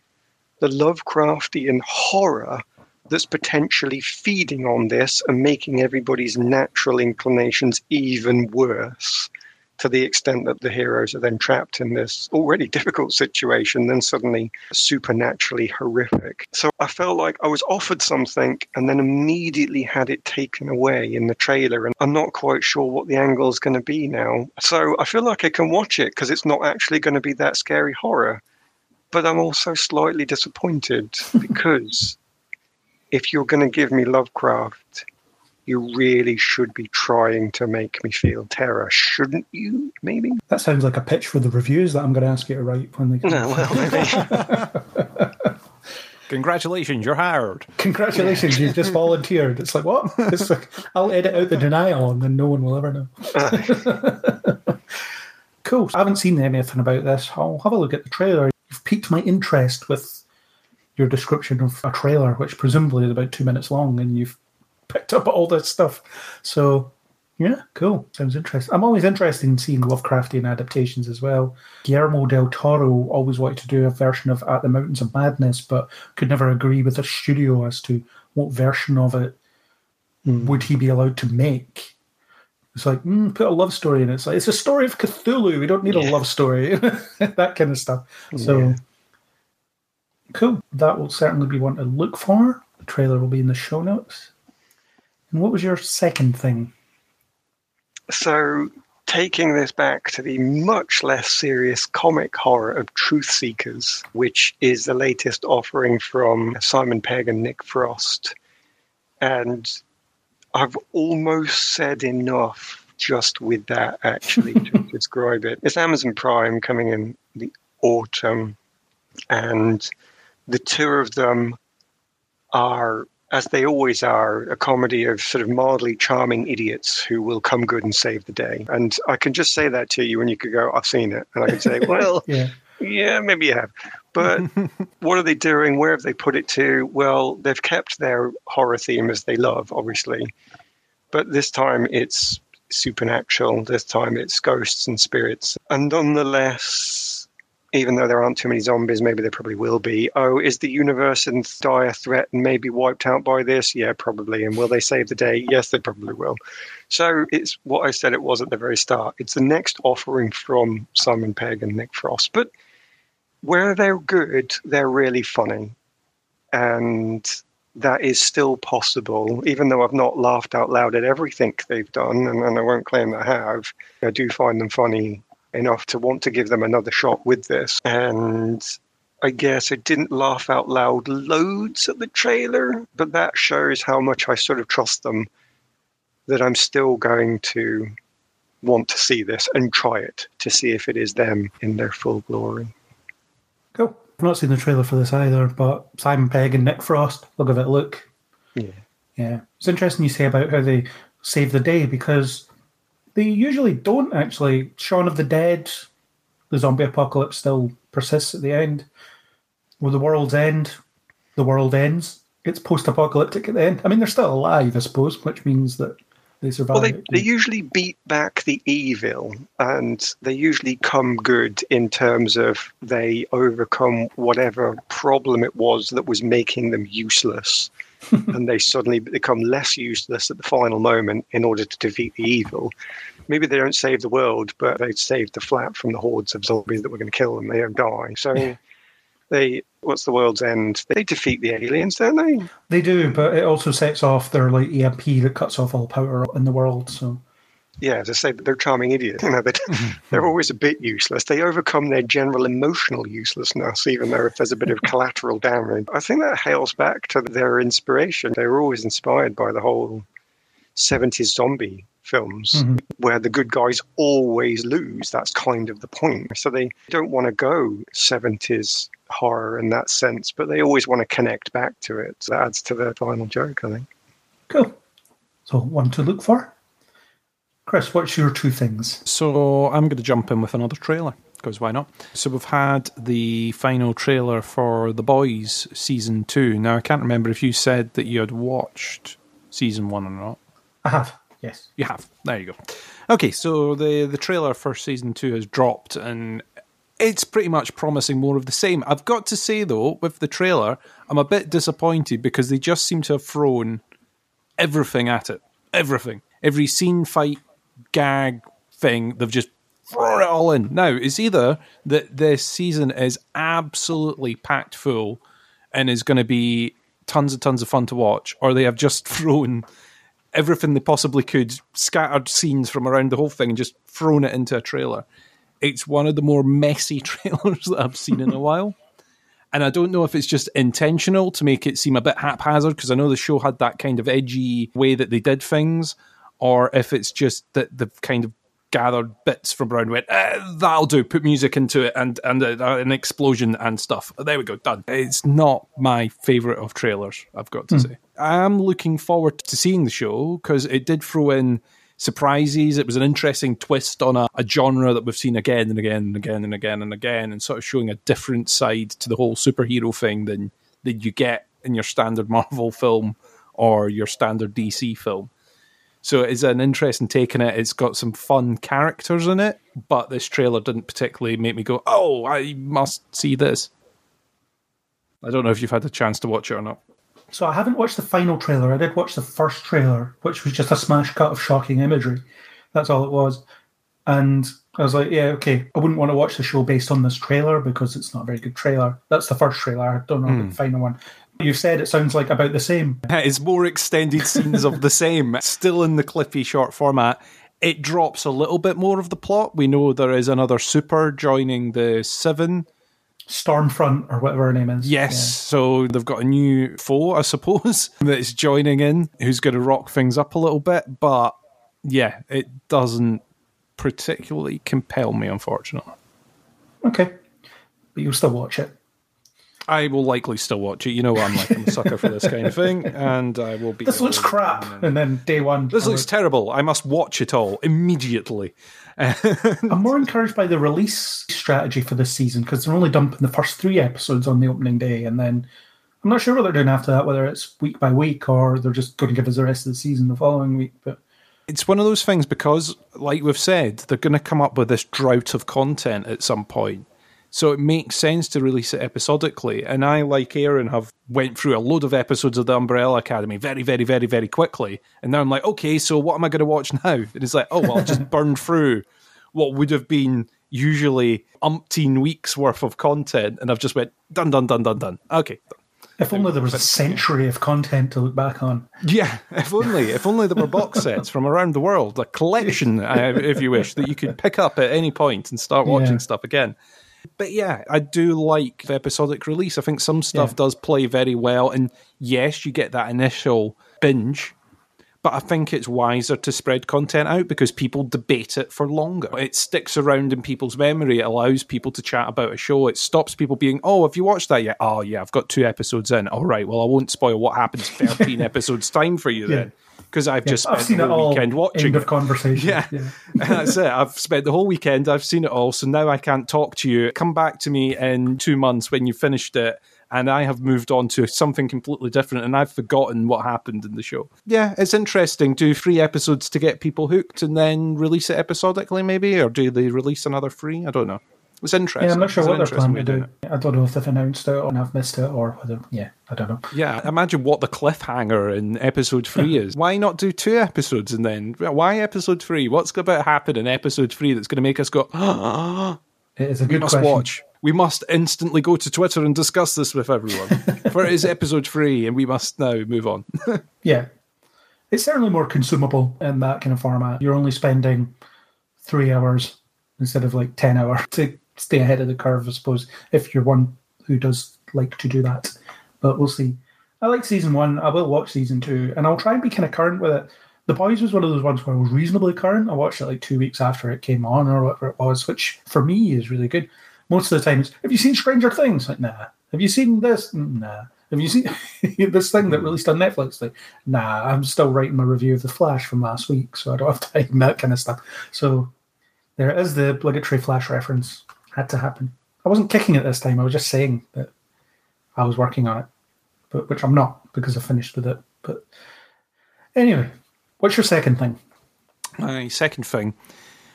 the Lovecraftian horror that's potentially feeding on this and making everybody's natural inclinations even worse to the extent that the heroes are then trapped in this already [laughs] difficult situation, then suddenly supernaturally horrific. So I felt like I was offered something and then immediately had it taken away in the trailer. And I'm not quite sure what the angle is going to be now. So I feel like I can watch it because it's not actually going to be that scary horror. But I'm also slightly disappointed [laughs] because if you're going to give me Lovecraft, you really should be trying to make me feel terror, shouldn't you? Maybe. That sounds like a pitch for the reviews that I'm going to ask you to write when they come. No, well, maybe. [laughs] Congratulations, you're hired. Congratulations, you've just volunteered. It's like what? [laughs] It's like I'll edit out the denial, and then no one will ever know. [laughs] cool. I haven't seen anything about this. I'll have a look at the trailer. You've piqued my interest with your description of a trailer, which presumably is about two minutes long, and you've picked up all this stuff. So, yeah, cool. Sounds interesting. I'm always interested in seeing Lovecraftian adaptations as well. Guillermo del Toro always wanted to do a version of At the Mountains of Madness, but could never agree with the studio as to what version of it would he be allowed to make. It's like, mm, put a love story in it. It's like, it's a story of Cthulhu. We don't need a love story. [laughs] that kind of stuff. So, Yeah. cool. That will certainly be one to look for. The trailer will be in the show notes. And what was your second thing? So, taking this back to the much less serious comic horror of Truth Seekers, which is the latest offering from Simon Pegg and Nick Frost. And I've almost said enough just with that, actually, to [laughs] describe it. It's Amazon Prime coming in the autumn, and the two of them are as they always are, a comedy of sort of mildly charming idiots who will come good and save the day. And I can just say that to you, and you could go, I've seen it. And I can say, [laughs] well, Yeah. yeah, maybe you have. But [laughs] what are they doing? Where have they put it to? Well, they've kept their horror theme as they love, obviously. But this time it's supernatural. This time it's ghosts and spirits. And nonetheless, even though there aren't too many zombies, maybe there probably will be. Oh, is the universe in dire threat and maybe wiped out by this? Yeah, probably. And will they save the day? Yes, they probably will. So it's what I said it was at the very start. It's the next offering from Simon Pegg and Nick Frost. But where they're good, they're really funny. And that is still possible, even though I've not laughed out loud at everything they've done, and, and I won't claim I have. I do find them funny enough to want to give them another shot with this. And I guess I didn't laugh out loud loads at the trailer, but that shows how much I sort of trust them that I'm still going to want to see this and try it to see if it is them in their full glory. Cool. I've not seen the trailer for this either, but Simon Pegg and Nick Frost, they'll give it a look. Yeah. Yeah. It's interesting you say about how they save the day because they usually don't actually. Shaun of the Dead, the zombie apocalypse still persists at the end. With the world's end, the world ends. It's post apocalyptic at the end. I mean, they're still alive, I suppose, which means that they survive. Well, they, they usually beat back the evil and they usually come good in terms of they overcome whatever problem it was that was making them useless. [laughs] and they suddenly become less useless at the final moment in order to defeat the evil. Maybe they don't save the world, but they save the flat from the hordes of zombies that were going to kill them. They don't die. So Yeah. they, what's the world's end? They defeat the aliens, don't they? They do, but it also sets off their like EMP that cuts off all power in the world. So yeah, as I say that they're charming idiots. You know, they, [laughs] [laughs] they're always a bit useless. They overcome their general emotional uselessness, even though if there's a bit of [laughs] collateral damage. I think that hails back to their inspiration. They were always inspired by the whole 70s zombie films Mhm. where the good guys always lose. That's kind of the point. So they don't want to go 70s horror in that sense, but they always want to connect back to it. So that adds to the final joke, I think. cool. So one to look for. Chris, what's your two things? So I'm going to jump in with another trailer because why not? So we've had the final trailer for The Boys season two. Now I can't remember if you said that you had watched season one or not. I have. Yes. You have. There you go. Okay, so the the trailer for season two has dropped, and it's pretty much promising more of the same. I've got to say though, with the trailer, I'm a bit disappointed because they just seem to have thrown everything at it. Everything, every scene, fight, gag thing, they've just thrown it all in. Now it's either that this season is absolutely packed full and is going to be tons and tons of fun to watch, or they have just [laughs] thrown everything they possibly could, scattered scenes from around the whole thing, and just thrown it into a trailer. It's one of the more messy [laughs] trailers that I've seen in a [laughs] while. And I don't know if it's just intentional to make it seem a bit haphazard, because I know the show had that kind of edgy way that they did things, or if it's just that they've kind of gathered bits from around went, eh, that'll do, put music into it and, and uh, an explosion and stuff. There we go, done. It's not my favourite of trailers, I've got to say. I'm looking forward to seeing the show because it did throw in surprises. It was an interesting twist on a, a genre that we've seen again and again and again and again and again, and sort of showing a different side to the whole superhero thing than, than you get in your standard [laughs] Marvel film or your standard DC film. So it's an interesting take on it. It's got some fun characters in it, but this trailer didn't particularly make me go, "Oh, I must see this." I don't know if you've had a chance to watch it or not. So I haven't watched the final trailer. I did watch the first trailer, which was just a smash cut of shocking imagery. That's all it was. And I was like, yeah, okay. I wouldn't want to watch the show based on this trailer because it's not a very good trailer. That's the first trailer. I don't know hmm. the final one. You said it sounds like about the same. [laughs] It's more extended scenes of the same, [laughs] still in the clippy short format. It drops a little bit more of the plot. We know there is another super joining the Seven. Stormfront or whatever her name is. Yes, so they've got a new foe, I suppose, [laughs] that's joining in, who's going to rock things up a little bit. But yeah, it doesn't particularly compel me, unfortunately. Okay. But you'll still watch it. I will likely still watch it. You know, I'm like I'm a sucker for this kind of thing, and I will be. This looks crap. And then day one. This looks terrible. I must watch it all immediately. I'm more encouraged by the release strategy for this season because they're only dumping the first three episodes on the opening day, and then I'm not sure what they're doing after that, whether it's week by week or they're just going to give us the rest of the season the following week. But It's one of those things because, like we've said, they're going to come up with this drought of content at some point. So it makes sense to release it episodically. And I, like Aaron, have went through a load of episodes of the Umbrella Academy very, very, very, very quickly. And now I'm like, okay, so what am I going to watch [laughs] now? And it's like, oh, well, I'll just [laughs] burn through what would have been usually umpteen weeks worth of content. And I've just went, done, done, done, done, done. Okay. If only there was a century of content to look back on. Yeah, if only, if only there were box sets from around the world, a collection, [laughs] uh, if you wish, that you could pick up at any point and start watching Yeah. stuff again. But yeah, I do like the episodic release. I think some stuff Yeah. does play very well, and yes, you get that initial binge. But I think it's wiser to spread content out because people debate it for longer. It sticks around in people's memory. It allows people to chat about a show. It stops people being, oh, have you watched that yet? Oh, yeah, I've got two episodes in. All right, well, I won't spoil what happens 13 [laughs] episodes' time for you then because I've just I've spent seen the it whole all. weekend watching End it. of conversation. Yeah. [laughs] That's it. I've spent the whole weekend. I've seen it all. So now I can't talk to you. Come back to me in two months when you finished it. And I have moved on to something completely different and I've forgotten what happened in the show. Yeah, it's interesting. Do three episodes to get people hooked and then release it episodically, maybe? Or do they release another three? I don't know. It's interesting. Yeah, I'm not sure what they're planning to do. it. I don't know if they've announced it and I've missed it or whether, yeah, I don't know. Yeah, imagine what the cliffhanger in episode three is. Why not do two episodes and then why episode three? What's about to happen in episode three that's going to make us go, ah? [gasps] It is a good we must question. watch. We must instantly go to Twitter and discuss this with everyone. [laughs] For it is episode three, and we must now move on. [laughs] Yeah. It's certainly more consumable in that kind of format. You're only spending three hours instead of like 10 hours to stay ahead of the curve, I suppose, if you're one who does like to do that. But we'll see. I like season one. I will watch season two, and I'll try and be kind of current with it. The Boys was one of those ones where I was reasonably current. I watched it like two weeks after it came on or whatever it was, which for me is really good. Most of the time, it's, have you seen Stranger Things? Like, nah. Have you seen this? Mm, nah. Have you seen [laughs] this thing that released on Netflix? Like, nah. I'm still writing my review of The Flash from last week, so I don't [laughs] have time that kind of stuff. So there is the obligatory Flash reference. Had to happen. I wasn't kicking it this time. I was just saying that I was working on it, but which I'm not because I finished with it. But anyway, what's your second thing? My second thing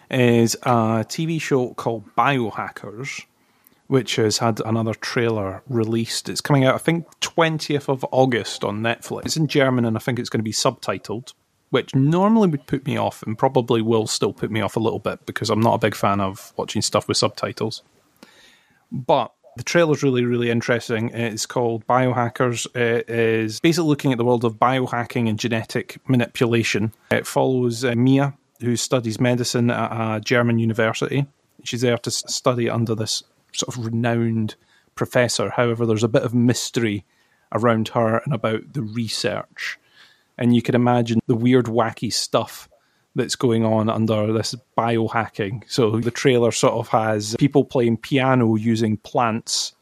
is a TV show called Biohackers, which has had another trailer released. It's coming out, I think, 20th of August on Netflix. It's in German and I think it's going to be subtitled, which normally would put me off and probably will still put me off a little bit because I'm not a big fan of watching stuff with subtitles. But the trailer's really, really interesting. It's called Biohackers. It is basically looking at the world of biohacking and genetic manipulation. It follows uh, Mia, who studies medicine at a German university. She's there to study under this sort of renowned professor. However, there's a bit of mystery around her and about the research. And you can imagine the weird, wacky stuff that's going on under this biohacking. So the trailer sort of has people playing piano using plants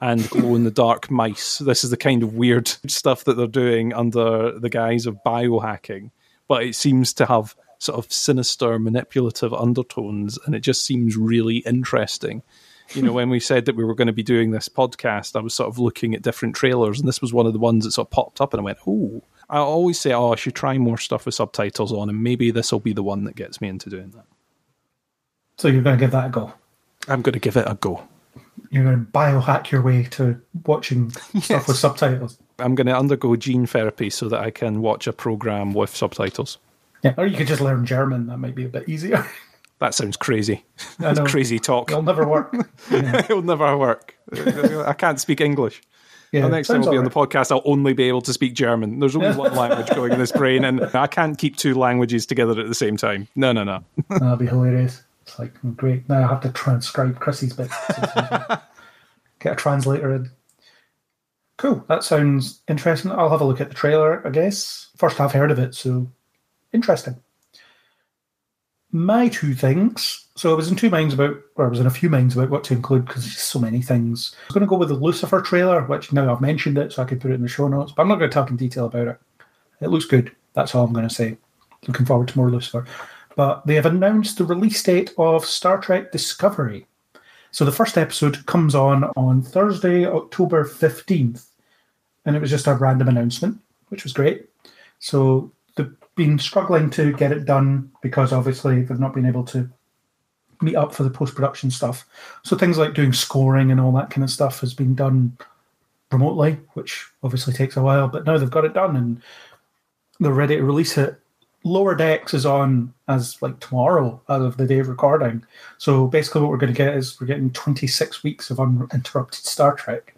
and glow in the dark mice. This is the kind of weird [laughs] stuff that they're doing under the guise of biohacking. But it seems to have sort of sinister, manipulative undertones, and it just seems really interesting. You know, when we said that we were going to be doing this podcast, I was sort of looking at different trailers, and this was one of the ones that sort of popped up, and I went, "Oh!" I always say, "Oh, I should try more stuff with subtitles on," and maybe this will be the one that gets me into doing that. So you're going to give that a go. I'm going to give it a go. You're going to biohack your way to watching [laughs] stuff with subtitles. I'm going to undergo gene therapy so that I can watch a program with subtitles. Yeah, or you could just learn German. That might be a bit easier. [laughs] That sounds crazy. That's [laughs] crazy talk. It'll never work. Yeah. [laughs] It'll never work. I can't speak English. Yeah, the next time I'll be on the podcast, I'll only be able to speak German. There's only one language going in this brain, and I can't keep two languages together at the same time. No, no, no. [laughs] That'll be hilarious. It's like great. Now I have to transcribe Chrissy's bits. Get a translator in. Cool. That sounds interesting. I'll have a look at the trailer. I guess first I've heard of it, so interesting. My two things. So I was in two minds about, or I was in a few minds about what to include because there's so many things. I was going to go with the Lucifer trailer, which now I've mentioned it, so I could put it in the show notes. But I'm not going to talk in detail about it. It looks good. That's all I'm going to say. Looking forward to more Lucifer. But they have announced the release date of Star Trek Discovery. So the first episode comes on on Thursday, October 15th. And it was just a random announcement, which was great. So been struggling to get it done because obviously they've not been able to meet up for the post production stuff. So things like doing scoring and all that kind of stuff has been done remotely, which obviously takes a while. But now they've got it done and they're ready to release it. Lower Decks is on as like tomorrow as of the day of recording. So basically, what we're going to get is we're getting 26 weeks of uninterrupted Star Trek.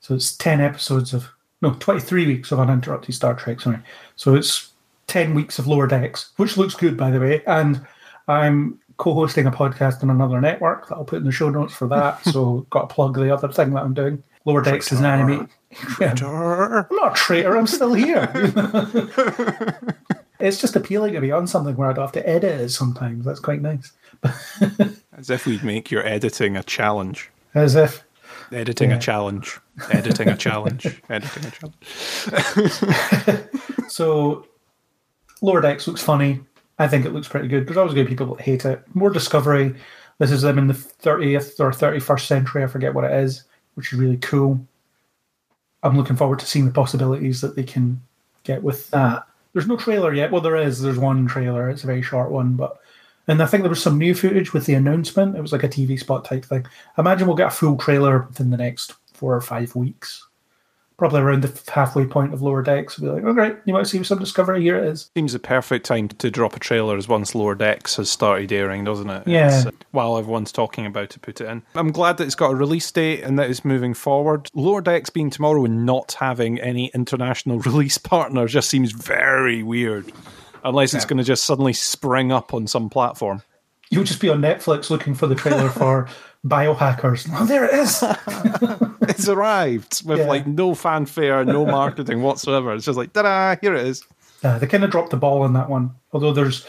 So it's 10 episodes of, no, 23 weeks of uninterrupted Star Trek, sorry. So it's 10 weeks of Lower Decks, which looks good, by the way. And I'm co hosting a podcast on another network that I'll put in the show notes for that. so [laughs] got to plug the other thing that I'm doing. Lower Decks is an anime. Traitor. I'm not a traitor, I'm still here. [laughs] it's just appealing to be on something where I don't have to edit it sometimes. That's quite nice. [laughs] As if we'd make your editing a challenge. As if. Editing Yeah. a challenge. Editing a challenge. [laughs] Editing a challenge. [laughs] So, Lower Decks looks funny. I think it looks pretty good. There's always going to be people that hate it. More Discovery. This is them in the 30th or 31st century. I forget what it is, which is really cool. I'm looking forward to seeing the possibilities that they can get with that. There's no trailer yet. Well, there is. There's one trailer. It's a very short one, but and I think there was some new footage with the announcement. It was like a TV spot type thing. I imagine we'll get a full trailer within the next four or five weeks. Probably around the halfway point of Lower Decks. We'll be like, oh, great, you might see some Discovery? Here it is. Seems the perfect time to drop a trailer as once Lower Decks has started airing, doesn't it? Yeah. Uh, while everyone's talking about to put it in. I'm glad that it's got a release date and that it's moving forward. Lower Decks being tomorrow and not having any international [laughs] release partner just seems very weird. Unless it's going to just suddenly spring up on some platform. You'll just be on Netflix looking for the trailer [laughs] for Biohackers. Oh, there it is. [laughs] It's arrived with Yeah. like no fanfare, no marketing whatsoever. It's just like, ta da, here it is. Yeah, they kind of dropped the ball on that one. Although there's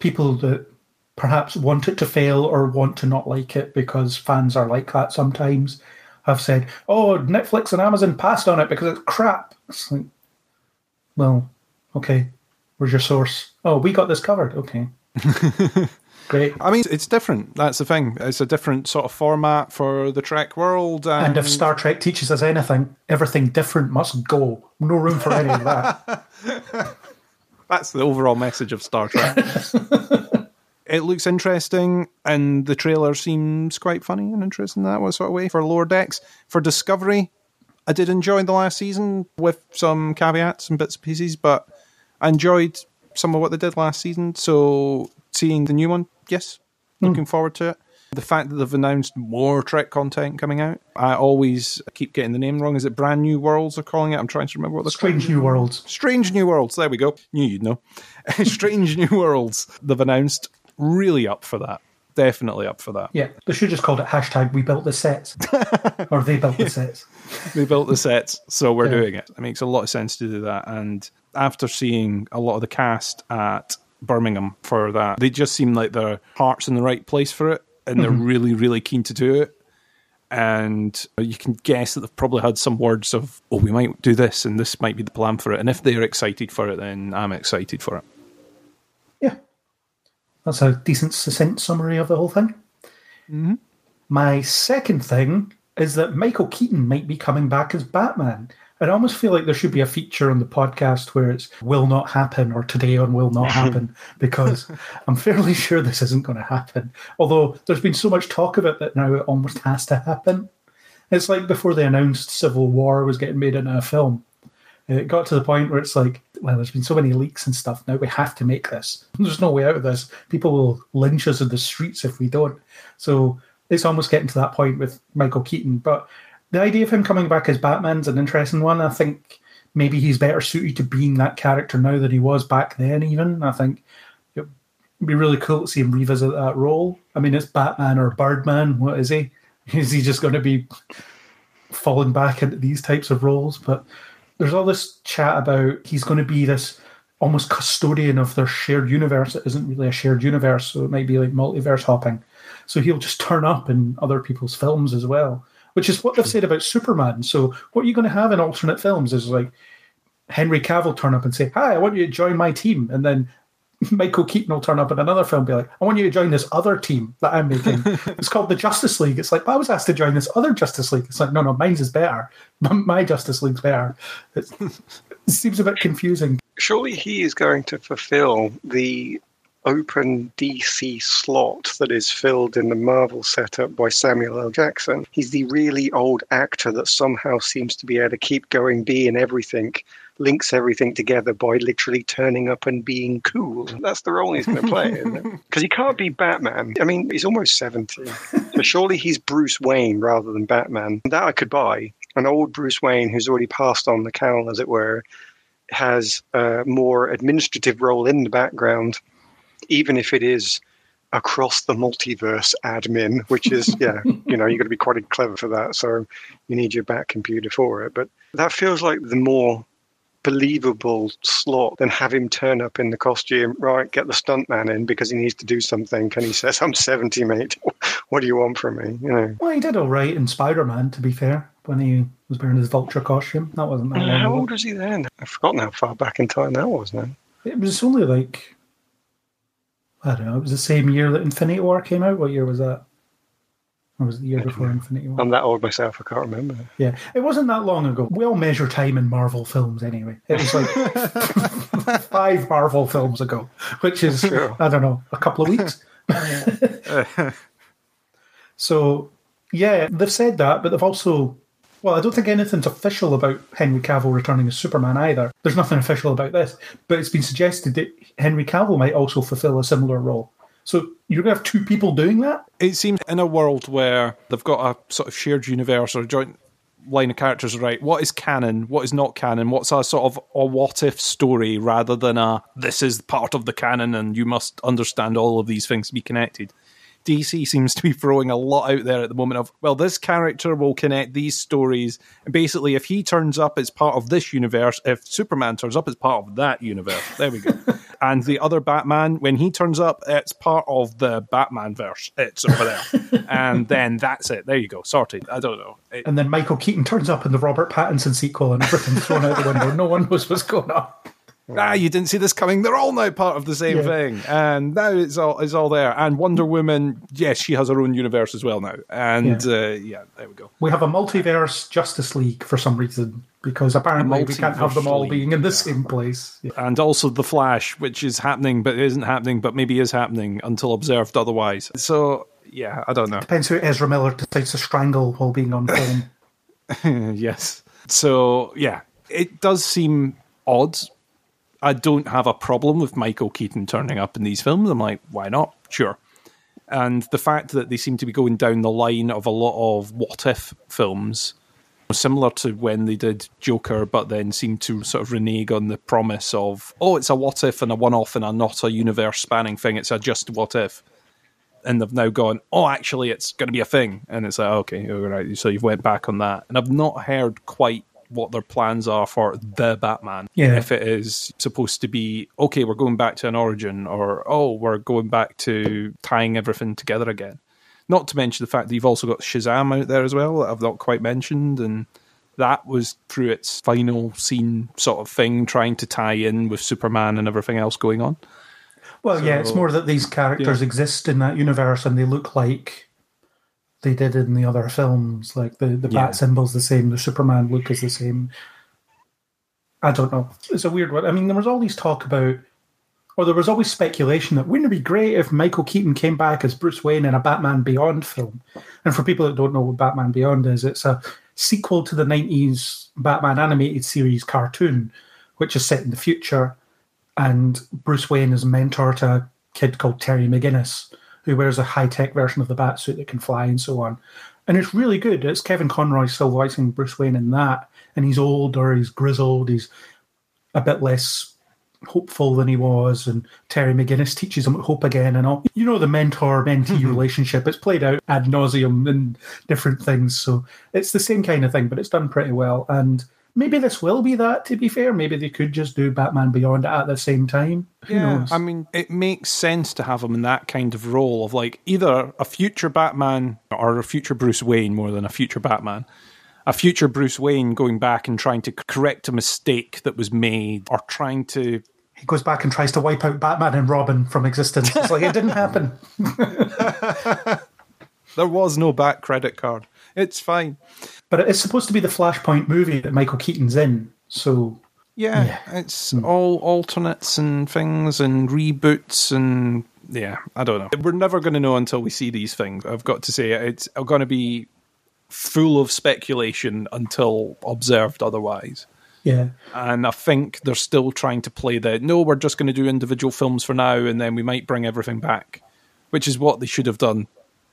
people that perhaps want it to fail or want to not like it because fans are like that sometimes. Have said, "Oh, Netflix and Amazon passed on it because it's crap." It's like, well, okay, where's your source? Oh, we got this covered. Okay, [laughs] great. I mean, it's different. That's the thing. It's a different sort of format for the Trek world. And, And if Star Trek teaches us anything, everything different must go. No room for any of that. [laughs] that's the overall message of Star Trek. [laughs] it looks interesting, and the trailer seems quite funny and interesting in that sort of way for Lower Decks. For Discovery, I did enjoy the last season with some caveats and bits and pieces, but I enjoyed some of what they did last season. So seeing the new one, yes, looking hmm. forward to it. The fact that they've announced more Trek content coming out, I always keep getting the name wrong. Is it Brand New Worlds they're calling it? I'm trying to remember what they're Strange New Worlds. Strange New Worlds. There we go. Knew you'd know. [laughs] Strange New Worlds. They've announced. Really up for that. Definitely up for that. Yeah, they should just called it hashtag we built the sets. [laughs] or they built the sets. They built the sets, so we're Yeah. doing it. It makes a lot of sense to do that. And after seeing a lot of the cast at Birmingham for that, they just seem like their heart's in the right place for it, and they're mm-hmm. really, really keen to do it. And you can guess that they've probably had some words of, "Oh, we might do this, and this might be the plan for it." And if they're excited for it, then I'm excited for it. That's a decent, succinct summary of the whole thing. Mm-hmm. My second thing is that Michael Keaton might be coming back as Batman. I almost feel like there should be a feature on the podcast where it's will not happen or today on will not [laughs] happen because I'm fairly sure this isn't going to happen. Although there's been so much talk about it that now it almost has to happen. It's like before they announced Civil War was getting made into a film. It got to the point where it's like, well, there's been so many leaks and stuff. Now we have to make this. [laughs] There's no way out of this. People will lynch us in the streets if we don't. So it's almost getting to that point with Michael Keaton. But the idea of him coming back as Batman's an interesting one. I think maybe he's better suited to being that character now than he was back then, even. I think it'd be really cool to see him revisit that role. I mean, it's Batman or Birdman. What is he? [laughs] Is he just going to be falling back into these types of roles? But there's all this chat about he's going to be this almost custodian of their shared universe. It isn't really a shared universe, so it might be like multiverse hopping. So he'll just turn up in other people's films as well, which is what they've said about Superman. So what you're going to have in alternate films is like Henry Cavill turn up and say, "Hi, I want you to join my team," and then [laughs] Michael Keaton will turn up in another film, and be like, "I want you to join this other team that I'm making. [laughs] it's called the Justice League." It's like, well, "I was asked to join this other Justice League." It's like, "No, no, mine's is better. [laughs] My Justice League's better." It's, it seems a bit confusing. Surely he is going to fulfill the open DC slot that is filled in the Marvel setup by Samuel L. Jackson. He's the really old actor that somehow seems to be able to keep going, be in everything, links everything together by literally turning up and being cool. That's the role he's going to play, Because [laughs] he can't be Batman. I mean, he's almost 70. So surely he's Bruce Wayne rather than Batman. That I could buy. an old Bruce Wayne who's already passed on the cowl, as it were, has a more administrative role in the background, even if it is across the multiverse admin, which is, yeah, [laughs] you know, you've got to be quite clever for that. So you need your back computer for it. But that feels like the more believable slot than have him turn up in the costume, right, get the stuntman in because he needs to do something. And he says, I'm 70, mate. [laughs] What do you want from me? You know. Well, he did all right in Spider Man, to be fair, when he was wearing his vulture costume. That wasn't that How old was he then? I've forgotten how far back in time that was now. It was only like I don't know. It was the same year that Infinity War came out. What year was that? Or was it the year before Infinity War? I'm that old myself, I can't remember. yeah, it wasn't that long ago. We all measure time in Marvel films anyway. It was like [laughs] five Marvel films ago, which is Sure. I don't know, a couple of weeks. [laughs] so yeah, they've said that, but they've also. Well, I don't think anything's official about Henry Cavill returning as Superman either. There's nothing official about this, but it's been suggested that Henry Cavill might also fulfill a similar role. So you're going to have two people doing that? It seems in a world where they've got a sort of shared universe or a joint line of characters, right? What is canon? What is not canon? What's a sort of a what if story rather than a this is part of the canon and you must understand all of these things to be connected? DC seems to be throwing a lot out there at the moment of, well, this character will connect these stories. And basically, if he turns up as part of this universe, if Superman turns up as part of that universe, there we go. [laughs] and the other Batman, when he turns up, it's part of the Batman verse. It's over there. and [laughs] then that's it. There you go. Sorted. I don't know. It- And then Michael Keaton turns up in the Robert Pattinson sequel and everything's thrown out the window. No one knows what's going on. Ah, you didn't see this coming. They're all now part of the same Yeah. thing, and now it's all it's all there. And Wonder Woman, yes, she has her own universe as well now. And yeah, uh, yeah there we go. We have a multiverse Justice League for some reason because apparently we can't have them all being in the same place. Yeah. and also the Flash, which is happening but isn't happening, but maybe is happening until observed otherwise. So yeah, I don't know. Depends who Ezra Miller decides to strangle while being on film. [laughs] yes. So yeah, it does seem odd. I don't have a problem with Michael Keaton turning up in these films. I'm like, why not? Sure. And the fact that they seem to be going down the line of a lot of what if films, similar to when they did Joker, but then seem to sort of renege on the promise of, oh, it's a what if and a one off and a not a universe spanning thing. It's a just what if. And they've now gone, oh, actually, it's going to be a thing. And it's like, okay, all right. So you've went back on that. And I've not heard quite what their plans are for the Batman. Yeah. If it is supposed to be, okay, we're going back to an origin, or, oh, we're going back to tying everything together again. Not to mention the fact that you've also got Shazam out there as well that I've not quite mentioned. And that was through its final scene sort of thing, trying to tie in with Superman and everything else going on. Well, yeah, it's more that these characters exist in that universe and they look like they did in the other films. Like the, the Yeah. bat symbol's the same, the Superman look is the same. I don't know. It's a weird one. I mean, there was all these talk about, or there was always speculation that wouldn't it be great if Michael Keaton came back as Bruce Wayne in a Batman Beyond film? And for people that don't know what Batman Beyond is, it's a sequel to the 90s Batman animated series cartoon, which is set in the future and Bruce Wayne is mentor to a kid called Terry McGinnis, who wears a high tech version of the bat suit that can fly and so on. And it's really good. It's Kevin Conroy still voicing Bruce Wayne in that, and he's older, he's grizzled, he's a bit less hopeful than he was, and Terry McGinnis teaches him hope again and all. You know the mentor mentee mm-hmm. relationship. It's played out ad nauseum in different things, so it's the same kind of thing, but it's done pretty well. And maybe this will be that. To be fair, maybe they could just do Batman Beyond at the same time. Who knows? I mean, it makes sense to have him in that kind of role of like either a future Batman or a future Bruce Wayne more than a future Batman. A future Bruce Wayne going back and trying to correct a mistake that was made or trying to. he goes back and tries to wipe out Batman and Robin from existence. It's like it didn't happen. [laughs] There was no back credit card. It's fine. But it's supposed to be the Flashpoint movie that Michael Keaton's in. So Yeah, it's hmm. all alternates and things and reboots and yeah, I don't know. We're never going to know until we see these things. I've got to say it's going to be full of speculation until observed otherwise. yeah, And I think they're still trying to play the no, we're just going to do individual films for now and then we might bring everything back, which is what they should have done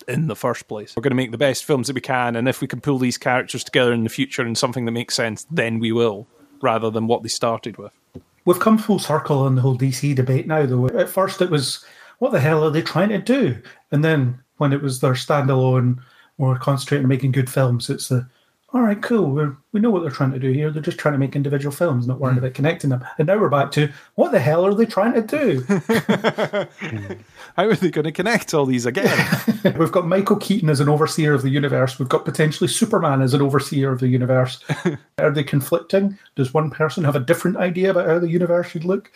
in the first place. We're going to make the best films that we can, and if we can pull these characters together in the future in something that makes sense, then we will, rather than what they started with. We've come full circle on the whole DC debate now, though. At first, it was, what the hell are they trying to do? And then when it was their standalone, more concentrating on making good films, it's the, all right, cool. We're, we know what they're trying to do here. They're just trying to make individual films, not worrying hmm. about connecting them. And now we're back to what the hell are they trying to do? [laughs] How are they going to connect all these again? [laughs] We've got Michael Keaton as an overseer of the universe. We've got potentially Superman as an overseer of the universe. [laughs] are they conflicting? Does one person have a different idea about how the universe should look?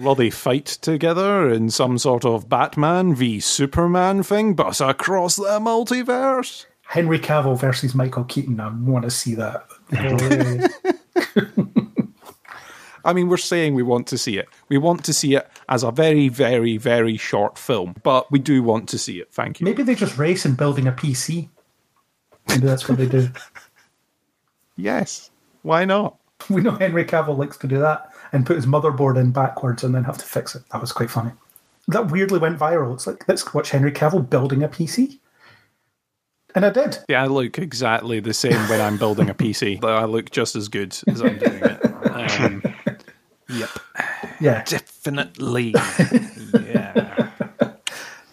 Will they fight together in some sort of Batman v Superman thing, but across the multiverse? Henry Cavill versus Michael Keaton. I want to see that. [laughs] I mean, we're saying we want to see it. We want to see it as a very, very, very short film, but we do want to see it. Thank you. Maybe they just race in building a PC. Maybe that's what they do. [laughs] Yes. Why not? [laughs] We know Henry Cavill likes to do that and put his motherboard in backwards and then have to fix it. That was quite funny. That weirdly went viral. It's like, let's watch Henry Cavill building a PC. And I did. Yeah, I look exactly the same when I'm building a PC. [laughs] I look just as good as I'm doing it. Um, [laughs] yep. Yeah. Definitely. [laughs] yeah.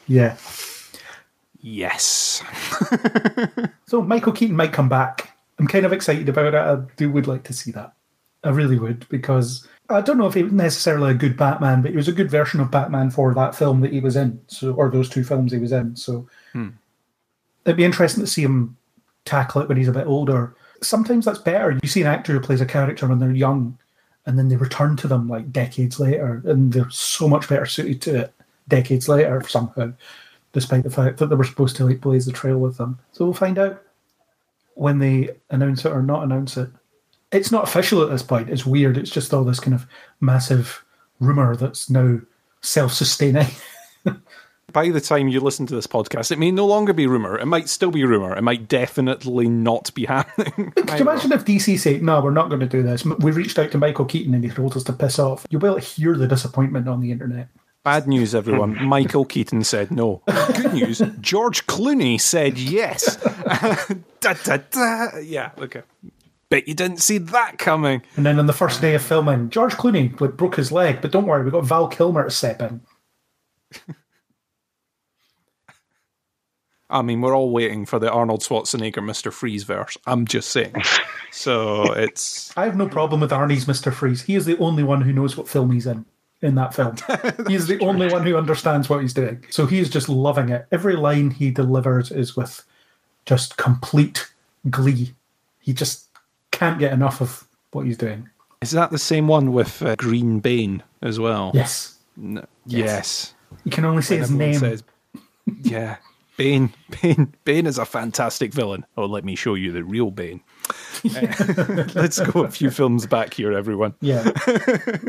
Yeah. Yes. So Michael Keaton might come back. I'm kind of excited about it. I do would like to see that. I really would because I don't know if he was necessarily a good Batman, but he was a good version of Batman for that film that he was in. So or those two films he was in. So it'd be interesting to see him tackle it when he's a bit older. Sometimes that's better. You see an actor who plays a character when they're young, and then they return to them like decades later, and they're so much better suited to it decades later somehow, despite the fact that they were supposed to like blaze the trail with them. So we'll find out when they announce it or not announce it. It's not official at this point. It's weird. It's just all this kind of massive rumor that's now self-sustaining. [laughs] By the time you listen to this podcast, it may no longer be rumor. It might still be rumor. It might definitely not be [laughs] happening. Could you imagine if DC say, "No, we're not going to do this"? We reached out to Michael Keaton and he told us to piss off. Able to hear the disappointment on the internet. Bad news, everyone. [laughs] Michael Keaton said no. Good [laughs] news. George Clooney said yes. da, da, da. Yeah, okay. Bet you didn't see that coming. And then on the first day of filming, George Clooney like, broke his leg, but don't worry, we got Val Kilmer to step in. I mean, we're all waiting for the Arnold Schwarzenegger Mr. Freeze verse. I'm just saying. [laughs] So it's. I have no problem with Arnie's Mr. Freeze. He is the only one who knows what film he's in in that film. [laughs] he's the only one who understands what he's doing. So he's just loving it. Every line he delivers is with just complete glee. He just can't get enough of what he's doing. Is that the same one with uh, Green Bane as well? Yes. No, yes. You can only say his name. says- yeah. [laughs] Bane, [laughs] Bane, Bane is a fantastic villain. Oh, let me show you the real Bane. Uh, [laughs] let's go a few films back here, everyone. Yeah.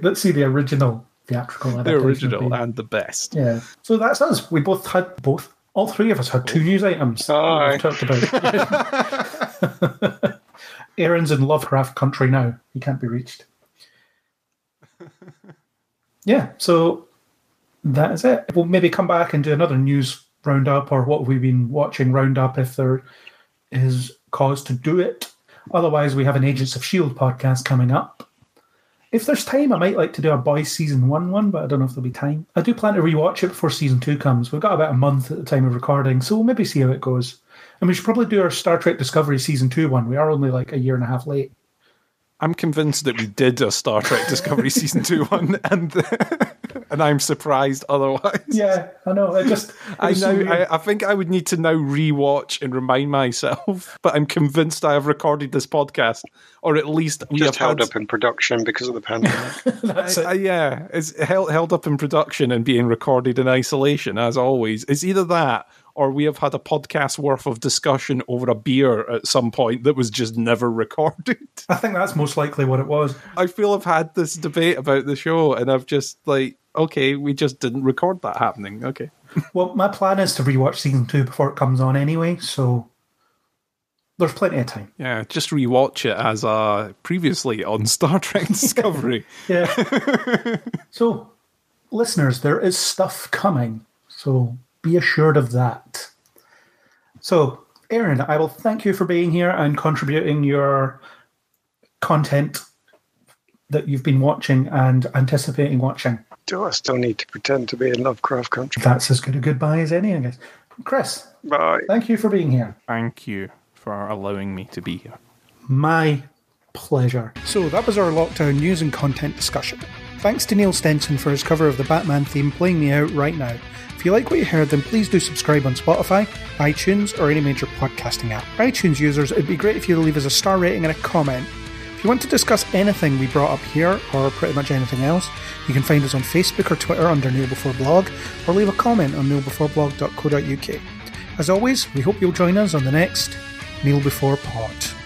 Let's see the original theatrical The original and the best. Yeah. So that's us. We both had both. All three of us had two news items we've talked about. [laughs] Aaron's in Lovecraft country now. He can't be reached. Yeah, so that is it. We'll maybe come back and do another news roundup or what we've been watching roundup if there is cause to do it. Otherwise, we have an Agents of S.H.I.E.L.D. podcast coming up. If there's time, I might like to do a Boys season one one, but I don't know if there'll be time. I do plan to rewatch it before season two comes. We've got about a month at the time of recording, so we'll maybe see how it goes. And we should probably do our Star Trek Discovery season two one. We are only like a year and a half late. I'm convinced that we did a Star Trek Discovery season two one, and [laughs] and I'm surprised otherwise. Yeah, I know. I just [laughs] I was so know. weird. I, I think I would need to now rewatch and remind myself. [laughs] But I'm convinced I have recorded this podcast, or at least we Just have held had, up in production because of the pandemic. That's Uh, it. yeah, it's held held up in production and being recorded in isolation, as always. It's either that or we have had a podcast worth of discussion over a beer at some point that was just never recorded. I think that's most likely what it was. I feel I've had this debate about the show, and I've just like, okay, we just didn't record that happening. Okay, [laughs] Well, my plan is to rewatch season two before it comes on anyway, so there's plenty of time. yeah, just rewatch it as uh previously on [laughs] Star Trek [laughs] Discovery. Yeah. so, listeners, there is stuff coming, so be assured of that. So, Aaron, I will thank you for being here and contributing your content that you've been watching and anticipating watching. Do I still need to pretend to be in Lovecraft Country? That's as good a goodbye as any, I guess. Chris, Bye. thank you for being here. Thank you for allowing me to be here. My pleasure. So that was our lockdown news and content discussion. Thanks to Neil Stenson for his cover of the Batman theme playing me out right now. If you like what you heard, then please do subscribe on Spotify, iTunes, or any major podcasting app. For iTunes users, it'd be great if you'd leave us a star rating and a comment. If you want to discuss anything we brought up here, or pretty much anything else, you can find us on Facebook or Twitter under Kneel Before Blog, or leave a comment on kneelbeforeblog.co.uk. As always, we hope you'll join us on the next Kneel Before Pod.